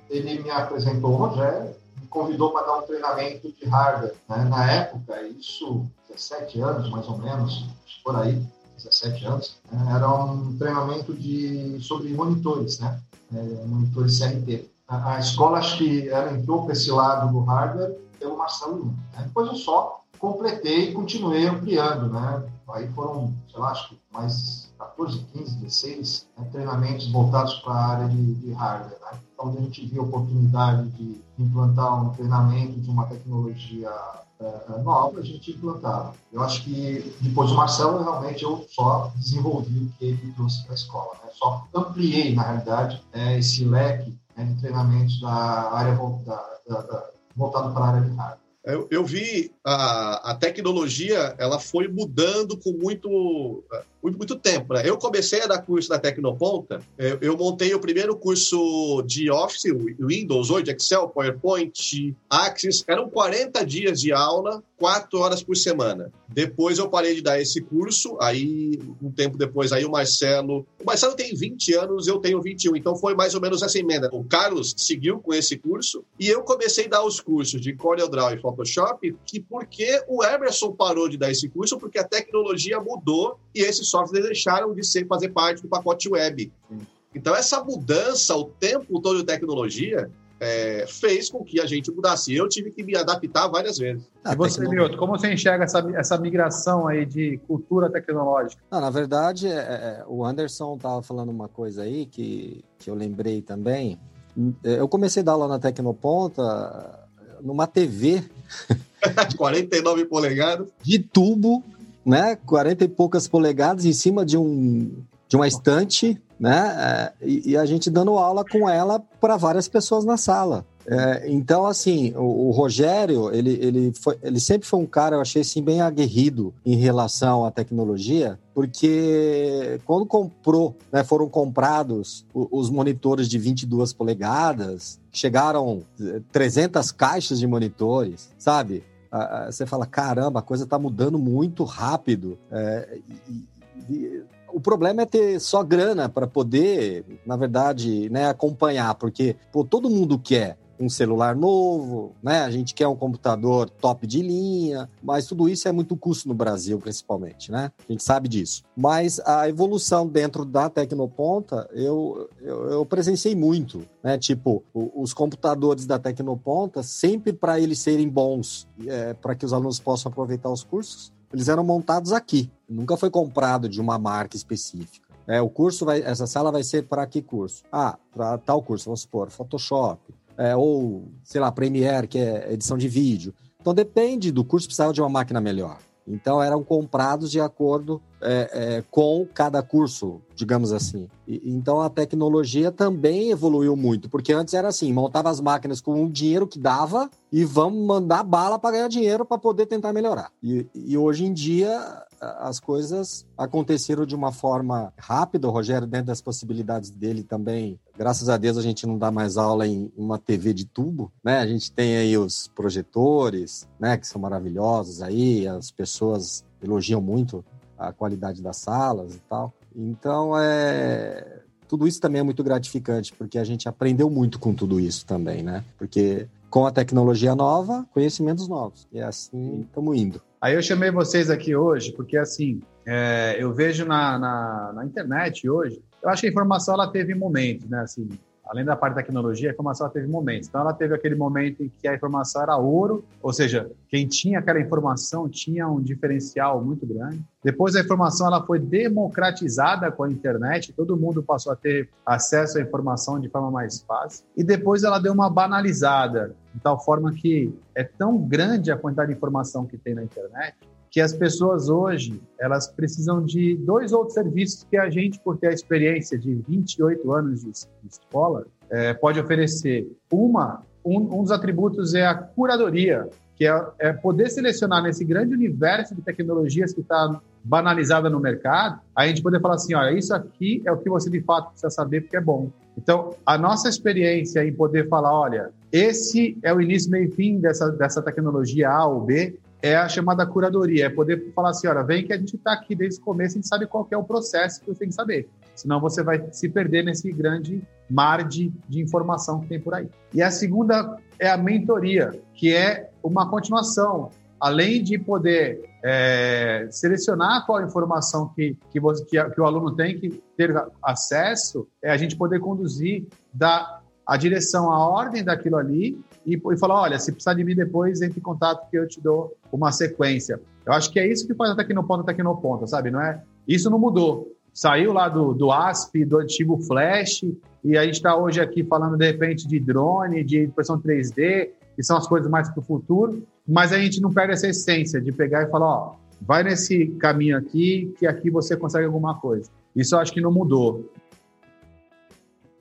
ele me apresentou o Rogério, me convidou para dar um treinamento de hardware. Né? Na época, isso, 17 anos mais ou menos, por aí, 17 anos, né? era um treinamento de, sobre monitores, né? É, monitores CRT. A, a, escola, acho que ela entrou para esse lado do hardware pelo Marcelo Lima. Né? Depois eu só completei e continuei ampliando, né? Aí foram, sei lá, acho que mais 14, 15, 16 né, treinamentos voltados para a área de, de hardware, né? Então, a gente viu a oportunidade de implantar um treinamento de uma tecnologia é, nova, a gente implantava. Eu acho que depois do Marcelo, realmente eu só desenvolvi o que ele trouxe para a escola, né? Só ampliei, na realidade, é, esse leque né, de treinamentos da área da, da, da, voltado para a área de hardware.
Eu, eu vi a, a tecnologia, ela foi mudando com muito, muito, muito tempo. Né? Eu comecei a dar curso na Tecnoponta, eu, eu, montei o primeiro curso de Office, Windows, Word, Excel, PowerPoint, Axis. Eram 40 dias de aula, 4 horas por semana. Depois eu parei de dar esse curso, aí um tempo depois, aí o Marcelo... O Marcelo tem 20 anos, eu tenho 21, então foi mais ou menos essa emenda. O Carlos seguiu com esse curso e eu comecei a dar os cursos de CorelDRAW e Photoshop, que porque o Emerson parou de dar esse curso, porque a tecnologia mudou e esses softwares deixaram de ser, fazer parte do pacote web. Então, essa mudança, o tempo todo de tecnologia, é, fez com que a gente mudasse. Eu tive que me adaptar várias vezes.
Ah, e você, Milton, como você enxerga essa, essa migração aí de cultura tecnológica?
Ah, na verdade, é, é, o Anderson estava falando uma coisa aí que, que eu lembrei também. Eu comecei a dar aula na Tecnoponta numa TV.
de 49 polegadas.
De tubo, né? 40 e poucas polegadas em cima de um de uma estante, né? É, e, e a gente dando aula com ela para várias pessoas na sala. É, então, assim, o, o, Rogério, ele, ele, foi, ele sempre foi um cara, eu achei assim, bem aguerrido em relação à tecnologia, porque quando comprou, né, foram comprados os monitores de 22 polegadas, chegaram 300 eh, caixas de monitores, sabe? Você fala, caramba, a coisa está mudando muito rápido. É, e, e, o problema é ter só grana para poder, na verdade, né, acompanhar, porque pô, todo mundo quer um celular novo, né? A gente quer um computador top de linha, mas tudo isso é muito custo no Brasil, principalmente, né? A gente sabe disso. Mas a evolução dentro da Tecnoponta, eu, eu, eu presenciei muito, né? Tipo, o, os computadores da Tecnoponta, sempre para eles serem bons, é, para que os alunos possam aproveitar os cursos, eles eram montados aqui. Nunca foi comprado de uma marca específica. É, o curso vai, essa sala vai ser para que curso? Ah, para tal curso, vamos supor, Photoshop, é, ou, sei lá, Premiere, que é edição de vídeo. Então depende do curso, precisava de uma máquina melhor. Então eram comprados de acordo é, é, com cada curso, digamos assim. E, então a tecnologia também evoluiu muito, porque antes era assim: montava as máquinas com o dinheiro que dava e vamos mandar bala para ganhar dinheiro para poder tentar melhorar. E, e hoje em dia as coisas aconteceram de uma forma rápida. O Rogério, dentro das possibilidades dele também, graças a Deus a gente não dá mais aula em uma TV de tubo, né? A gente tem aí os projetores, né, que são maravilhosos aí, as pessoas elogiam muito a qualidade das salas e tal. Então, é tudo isso também é muito gratificante, porque a gente aprendeu muito com tudo isso também, né? Porque com a tecnologia nova, conhecimentos novos. E assim estamos indo.
Aí eu chamei vocês aqui hoje porque, assim, é, eu vejo na, na, na, internet hoje, eu acho que a informação ela teve momentos, né? Assim, além da parte da tecnologia, a informação teve momentos. Então, ela teve aquele momento em que a informação era ouro, ou seja, quem tinha aquela informação tinha um diferencial muito grande. Depois, a informação ela foi democratizada com a internet, todo mundo passou a ter acesso à informação de forma mais fácil. E depois, ela deu uma banalizada, de tal forma que é tão grande a quantidade de informação que tem na internet que as pessoas hoje elas precisam de dois outros serviços que a gente, por ter a experiência de 28 anos de, escola, é, pode oferecer. Uma, um, um, dos atributos é a curadoria, que é, é poder selecionar nesse grande universo de tecnologias que está banalizada no mercado, a gente poder falar assim, olha, isso aqui é o que você de fato precisa saber porque é bom. Então, a nossa experiência em poder falar, olha, esse é o início, meio e fim dessa, dessa tecnologia A ou B, é a chamada curadoria, é poder falar assim, olha, vem que a gente está aqui desde o começo, a gente sabe qual é o processo que você tem que saber. Senão você vai se perder nesse grande mar de, de informação que tem por aí. E a segunda é a mentoria, que é uma continuação. Além de poder é, selecionar qual a informação que, que, você, que, que, o aluno tem que ter acesso, é a gente poder conduzir da a direção, a ordem daquilo ali e, e falar, olha, se precisar de mim depois, entre em contato que eu te dou uma sequência. Eu acho que é isso que faz a Tecnoponta Tecnoponta, sabe? Não é? Isso não mudou. Saiu lá do, do ASP, do antigo Flash, e a gente está hoje aqui falando, de repente, de drone, de impressão 3D, que são as coisas mais para o futuro, mas a gente não perde essa essência de pegar e falar, ó, vai nesse caminho aqui, que aqui você consegue alguma coisa. Isso eu acho que não mudou.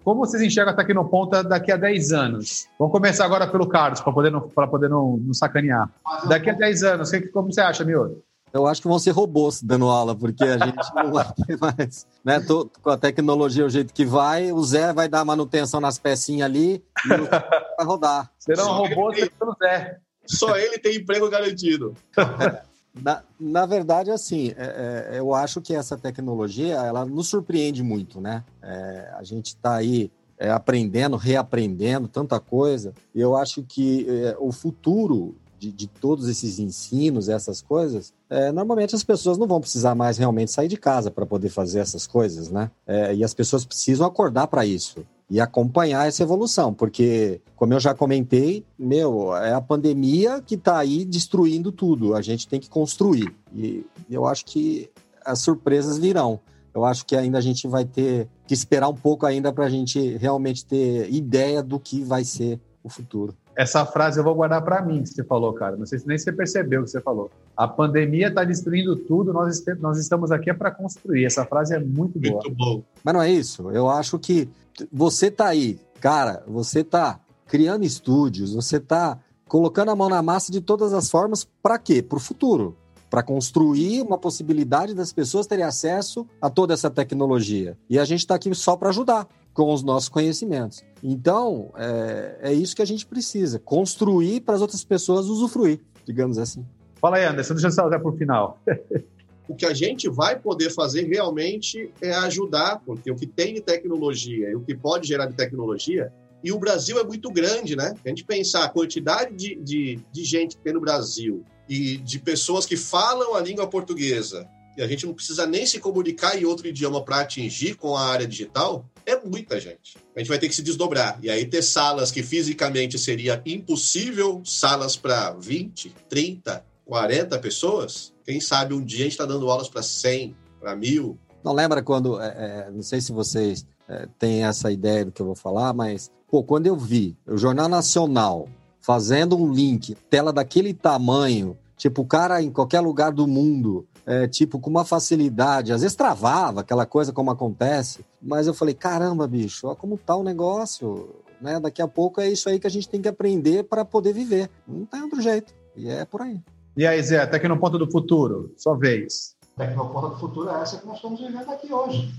Como vocês enxergam a Tecnoponta daqui a 10 anos? Vamos começar agora pelo Carlos, para poder, não, poder não, não sacanear. Daqui a 10 anos, como você acha, Mioro?
Eu acho que vão ser robôs dando aula, porque a gente não vai ter mais. Né? Tô, com a tecnologia o jeito que vai, o Zé vai dar manutenção nas pecinhas ali e vai rodar.
Serão robôs pelo Zé.
Só ele tem emprego garantido.
Na, na verdade, assim, é, é, eu acho que essa tecnologia, ela nos surpreende muito, né? É, a gente está aí é, aprendendo, reaprendendo tanta coisa, e eu acho que é, o futuro de, de, todos esses ensinos, essas coisas, é, normalmente as pessoas não vão precisar mais realmente sair de casa para poder fazer essas coisas, né? É, e as pessoas precisam acordar para isso e acompanhar essa evolução, porque, como eu já comentei, meu, é a pandemia que está aí destruindo tudo. A gente tem que construir. E eu acho que as surpresas virão. Eu acho que ainda a gente vai ter que esperar um pouco ainda para a gente realmente ter ideia do que vai ser o futuro.
Essa frase eu vou guardar para mim, que você falou, cara. Não sei se nem você percebeu o que você falou. A pandemia está destruindo tudo, nós, nós estamos aqui é para construir. Essa frase é muito boa. Muito bom.
Mas não é isso. Eu acho que você tá aí, cara, você tá criando estúdios, você tá colocando a mão na massa de todas as formas, para quê? Para o futuro. Para construir uma possibilidade das pessoas terem acesso a toda essa tecnologia. E a gente está aqui só para ajudar com os nossos conhecimentos. Então, é, é isso que a gente precisa: construir para as outras pessoas usufruir, digamos assim.
Fala aí, Anderson, deixa eu salvar para o final.
o que a gente vai poder fazer realmente é ajudar, porque o que tem de tecnologia e o que pode gerar de tecnologia, e o Brasil é muito grande, né? A gente pensar a quantidade de, de, de gente que tem no Brasil e de pessoas que falam a língua portuguesa, e a gente não precisa nem se comunicar em outro idioma para atingir com a área digital, é muita gente. A gente vai ter que se desdobrar. E aí ter salas que fisicamente seria impossível, salas para 20, 30, 40 pessoas, quem sabe um dia a gente está dando aulas para 100, para mil.
Não lembra quando, é, é, não sei se vocês é, têm essa ideia do que eu vou falar, mas, pô, quando eu vi o Jornal Nacional fazendo um link, tela daquele tamanho, tipo, o cara em qualquer lugar do mundo, é, tipo, com uma facilidade, às vezes travava aquela coisa como acontece, mas eu falei, caramba, bicho, olha como tá o negócio, né? Daqui a pouco é isso aí que a gente tem que aprender para poder viver. Não tem outro jeito. E é por aí.
E aí, Zé, Tecnoponta do Futuro, sua vez.
Tecnoponta do Futuro é essa que nós estamos vivendo aqui hoje.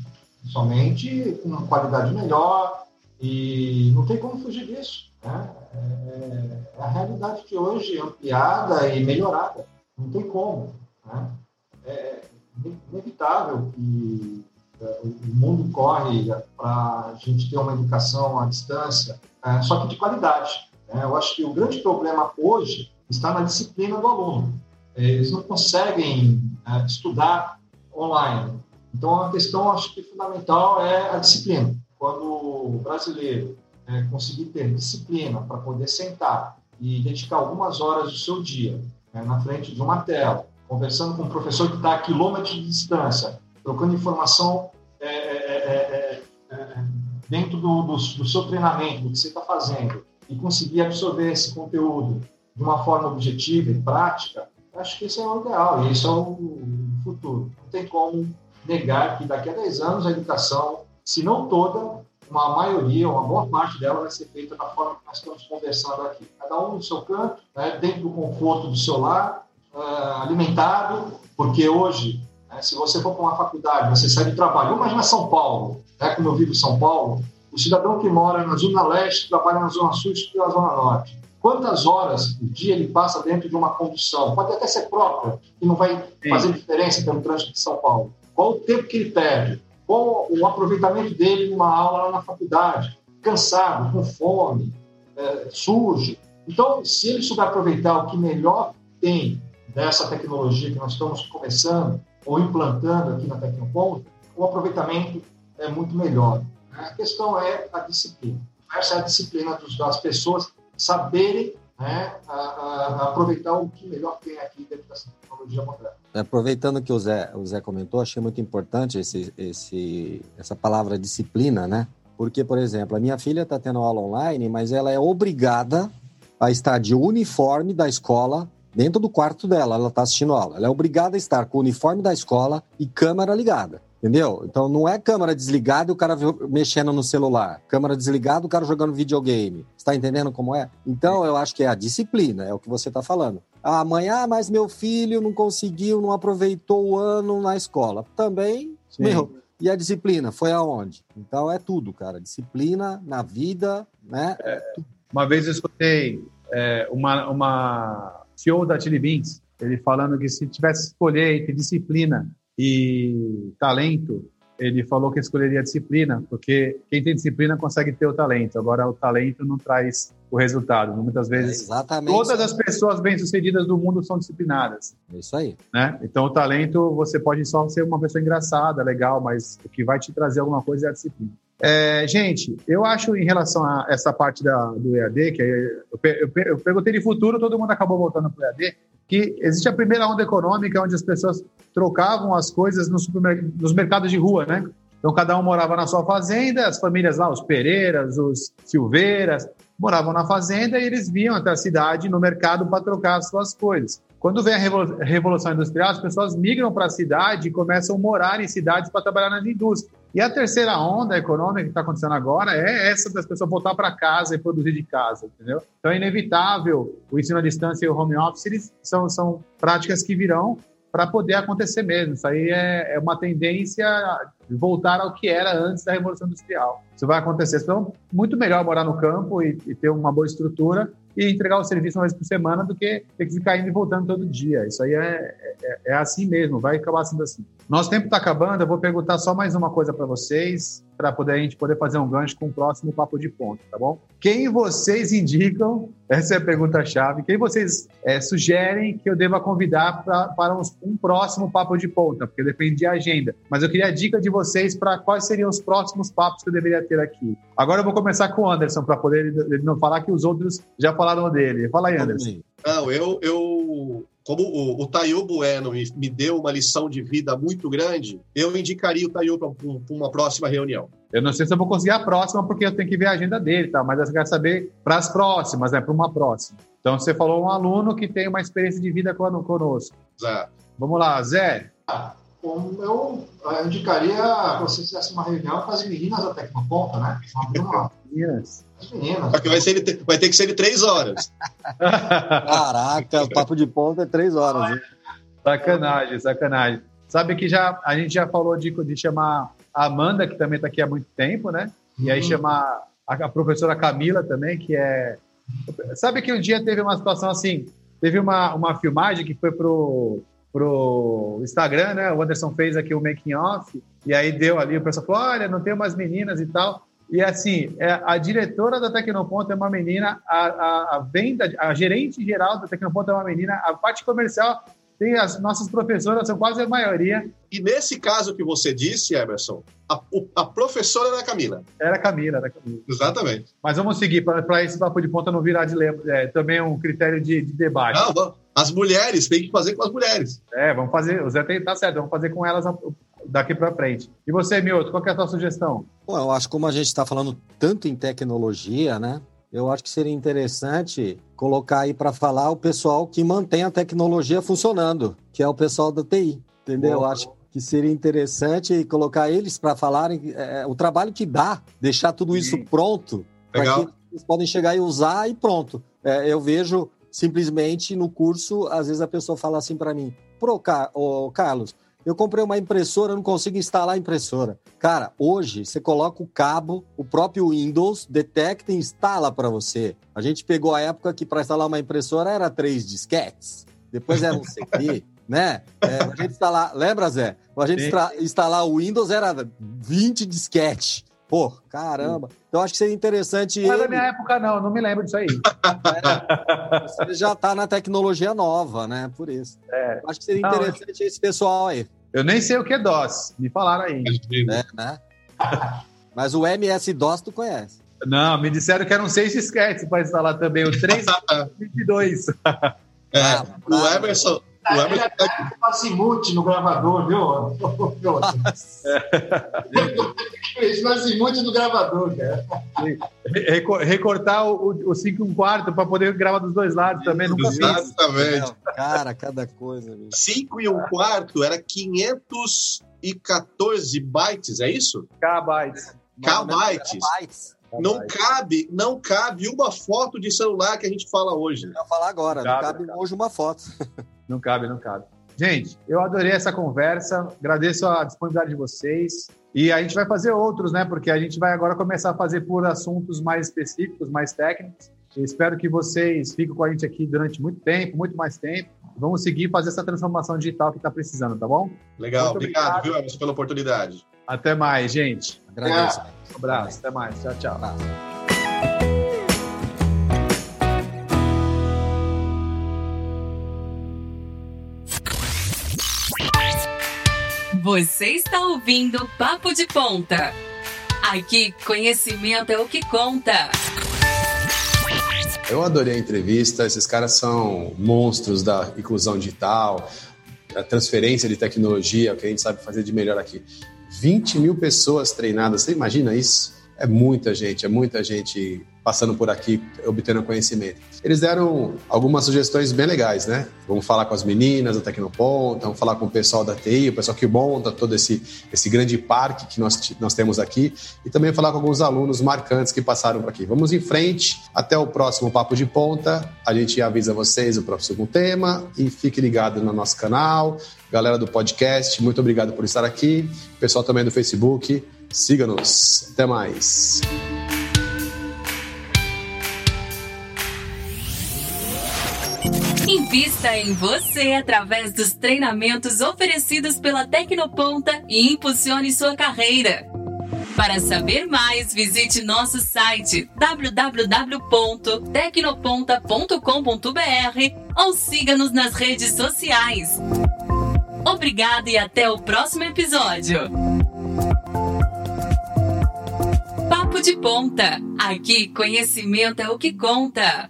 Somente com uma qualidade melhor e não tem como fugir disso. Né? É, é a realidade de hoje ampliada e melhorada. Não tem como. Né? É inevitável que é, o mundo corre para a gente ter uma educação à distância, é, só que de qualidade. Né? Eu acho que o grande problema hoje está na disciplina do aluno. É, eles não conseguem é, estudar online. Então, a questão, acho que fundamental é a disciplina. Quando o brasileiro é, conseguir ter disciplina para poder sentar e dedicar algumas horas do seu dia na frente de uma tela, conversando com um professor que está a quilômetros de distância, trocando informação é, é, é, dentro do, do, do seu treinamento, do que você está fazendo, e conseguir absorver esse conteúdo de uma forma objetiva e prática, acho que esse é o ideal, e isso é o futuro. Não tem como negar que daqui a 10 anos a educação, se não toda, uma maioria, uma boa parte dela vai ser feita da forma que nós estamos conversando aqui. Cada um no seu canto, né, dentro do conforto do seu lar, uh, alimentado, porque hoje, né, se você for para uma faculdade, você sai de trabalho, imagina São Paulo, né, como eu vivo em São Paulo, o cidadão que mora na Zona Leste trabalha na Zona Sul e na Zona Norte quantas horas por dia ele passa dentro de uma condução, pode até ser própria, que não vai Sim. fazer diferença pelo trânsito de São Paulo. Qual o tempo que ele perde? Qual o aproveitamento dele numa aula lá na faculdade? Cansado, com fome, é, sujo. Então, se ele souber aproveitar o que melhor tem dessa tecnologia que nós estamos começando ou implantando aqui na Tecnoponto, o aproveitamento é muito melhor. A questão é a disciplina. Essa é a disciplina das pessoas saberem né, a, a, aproveitar o que melhor tem aqui dentro dessa tecnologia moderna.
Aproveitando que o Zé, o Zé comentou, achei muito importante esse, esse, essa palavra disciplina, né? Porque, por exemplo, a minha filha está tendo aula online, mas ela é obrigada a estar de uniforme da escola dentro do quarto dela. Ela está assistindo aula. Ela é obrigada a estar com o uniforme da escola e câmera ligada. Entendeu? Então não é câmera desligada e o cara mexendo no celular. Câmera desligada, o cara jogando videogame. Está entendendo como é? Então eu acho que é a disciplina, é o que você está falando. Ah, amanhã, mas meu filho não conseguiu, não aproveitou o ano na escola. Também, Sim. meu. E a disciplina foi aonde? Então é tudo, cara. Disciplina na vida, né? É,
uma vez eu escutei é, uma, uma CEO da Chili Beans, ele falando que se tivesse escolher entre disciplina e talento, ele falou que escolheria disciplina, porque quem tem disciplina consegue ter o talento. Agora, o talento não traz o resultado. Muitas vezes, é todas as pessoas bem-sucedidas do mundo são disciplinadas.
É isso aí.
Né? Então, o talento, você pode só ser uma pessoa engraçada, legal, mas o que vai te trazer alguma coisa é a disciplina. É, gente, eu acho em relação a essa parte da, do EAD, que eu, eu, eu perguntei de futuro, todo mundo acabou voltando para o EAD, que existe a primeira onda econômica onde as pessoas trocavam as coisas nos, nos mercados de rua, né? Então, cada um morava na sua fazenda, as famílias lá, os Pereiras, os Silveiras, moravam na fazenda e eles vinham até a cidade, no mercado, para trocar as suas coisas. Quando vem a Revolução Industrial, as pessoas migram para a cidade e começam a morar em cidades para trabalhar nas indústrias. E a terceira onda econômica que está acontecendo agora é essa das pessoas voltar para casa e produzir de casa, entendeu? Então é inevitável o ensino à distância e o home office, são, são práticas que virão para poder acontecer mesmo. Isso aí é, é, uma tendência voltar ao que era antes da Revolução Industrial. Isso vai acontecer. Então, muito melhor morar no campo e, e ter uma boa estrutura e entregar o serviço uma vez por semana do que ter que ficar indo e voltando todo dia. Isso aí é, é, é assim mesmo, vai acabar sendo assim. Nosso tempo está acabando, eu vou perguntar só mais uma coisa para vocês, para poder a gente poder fazer um gancho com o próximo papo de ponto, tá bom? Quem vocês indicam, essa é a pergunta-chave, quem vocês é, sugerem que eu deva convidar pra, para um, um, próximo papo de ponta, porque depende de agenda. Mas eu queria a dica de vocês para quais seriam os próximos papos que eu deveria ter aqui. Agora eu vou começar com o Anderson, para poder ele não falar que os outros já falaram dele. Fala aí, Anderson.
Não, eu, eu como o, o Tayo Bueno me, me, deu uma lição de vida muito grande, eu indicaria o Tayo para uma próxima reunião.
Eu não sei se eu vou conseguir a próxima, porque eu tenho que ver a agenda dele, tá? mas eu quero saber para as próximas, né? para uma próxima. Então, você falou um aluno que tem uma experiência de vida conosco. Exato. Vamos lá, Zé.
Ah, eu indicaria que você fizesse uma reunião com as meninas da Tecnoponta, né? Uma
meninas. As meninas. Só que vai, ser, vai ter que ser de três horas.
Caraca, o papo de ponta é três horas. Hein?
Sacanagem, sacanagem. Sabe que já, a gente já falou de, de chamar a Amanda, que também está aqui há muito tempo, né? E aí uhum. chamar a, a professora Camila também, que é. Sabe que um dia teve uma situação assim, teve uma, uma filmagem que foi pro pro Instagram, né? O Anderson fez aqui o making off e aí deu ali, o pessoal falou, olha, não tem umas meninas e tal. E assim, é, a diretora da Tecnoponto é uma menina, a, a, a, venda, a gerente geral da Tecnoponto é uma menina, a parte comercial tem as nossas professoras, são quase a maioria.
E nesse caso que você disse, Emerson, a, a professora era a Camila.
Era a Camila, era a Camila.
Exatamente.
Mas vamos seguir, para esse papo de ponta não virar de é, também um critério de, de debate. Não,
as mulheres, tem que fazer com as mulheres.
É, vamos fazer, o Zé tem, tá certo, vamos fazer com elas daqui para frente. E você, Mioto, qual é a sua sugestão?
Bom, eu acho que como a gente está falando tanto em tecnologia, né? eu acho que seria interessante colocar aí para falar o pessoal que mantém a tecnologia funcionando, que é o pessoal da TI, entendeu? Eu acho que seria interessante colocar eles para falarem é, o trabalho que dá, deixar tudo isso Sim. pronto, para que eles podem chegar e usar e pronto. É, eu vejo simplesmente no curso, às vezes a pessoa fala assim para mim, pro Car Carlos, Eu comprei uma impressora, não consigo instalar a impressora. Cara, hoje você coloca o cabo, o próprio Windows detecta e instala para você. A gente pegou a época que para instalar uma impressora era três disquetes, depois era um CD, né? É, a gente instalar, lembra, Zé? A gente instalar o Windows era 20 disquete. Pô, caramba. Então acho que seria interessante.
Não é da minha época, não, não me lembro disso aí.
É, você já está na tecnologia nova, né? Por isso. É. Acho que seria interessante não, esse pessoal aí.
Eu nem sei o que é DOS, me falaram aí.
É, né? Mas o MS-DOS tu conhece.
Não, me disseram que eram seis disquetes para instalar também, o 322.
é, ah, o Emerson, o
Emerson tá... Azimuth no gravador, viu? Fez Azimuth no gravador, cara.
Recortar o 5 e um quarto para poder gravar dos dois lados também. Nunca
Exatamente.
Cara, cada coisa.
5 e um quarto era 514 bytes, é isso?
K bytes.
K bytes. Não cabe, não cabe uma foto de celular que a gente fala hoje.
Eu falar agora, não cabe, não cabe hoje uma foto.
Não cabe, não cabe. Gente, eu adorei essa conversa, agradeço a disponibilidade de vocês. E a gente vai fazer outros, né? Porque a gente vai agora começar a fazer por assuntos mais específicos, mais técnicos. Eu espero que vocês fiquem com a gente aqui durante muito tempo, muito mais tempo. Vamos seguir fazer essa transformação digital que está precisando, tá bom?
Legal, muito obrigado, obrigado, viu, Emerson, pela oportunidade.
Até mais, gente.
Agradeço.
Um abraço, até mais. Tchau, tchau.
Você está ouvindo Papo de Ponta. Aqui, conhecimento é o que conta.
Eu adorei a entrevista. Esses caras são monstros da inclusão digital, a transferência de tecnologia, o que a gente sabe fazer de melhor aqui. 20 mil pessoas treinadas, você imagina isso? É muita gente, é muita gente passando por aqui, obtendo conhecimento. Eles deram algumas sugestões bem legais, né? Vamos falar com as meninas da Tecnoponta, vamos falar com o pessoal da TI, o pessoal que monta todo esse, esse grande parque que nós, nós temos aqui, e também falar com alguns alunos marcantes que passaram por aqui. Vamos em frente, até o próximo Papo de Ponta. A gente avisa vocês o próximo tema e fique ligado no nosso canal. Galera do podcast, muito obrigado por estar aqui. Pessoal também do Facebook, siga-nos. Até mais.
Invista em você através dos treinamentos oferecidos pela Tecnoponta e impulsione sua carreira. Para saber mais, visite nosso site www.tecnoponta.com.br ou siga-nos nas redes sociais. Obrigada e até o próximo episódio. De Ponta. Aqui, conhecimento é o que conta.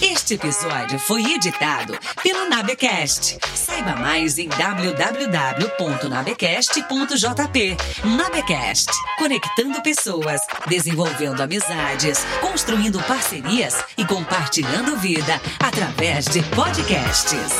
Este episódio foi editado pela Nabecast. Saiba mais em www.nabecast.jp. Nabecast, conectando pessoas, desenvolvendo amizades, construindo parcerias e compartilhando vida através de podcasts.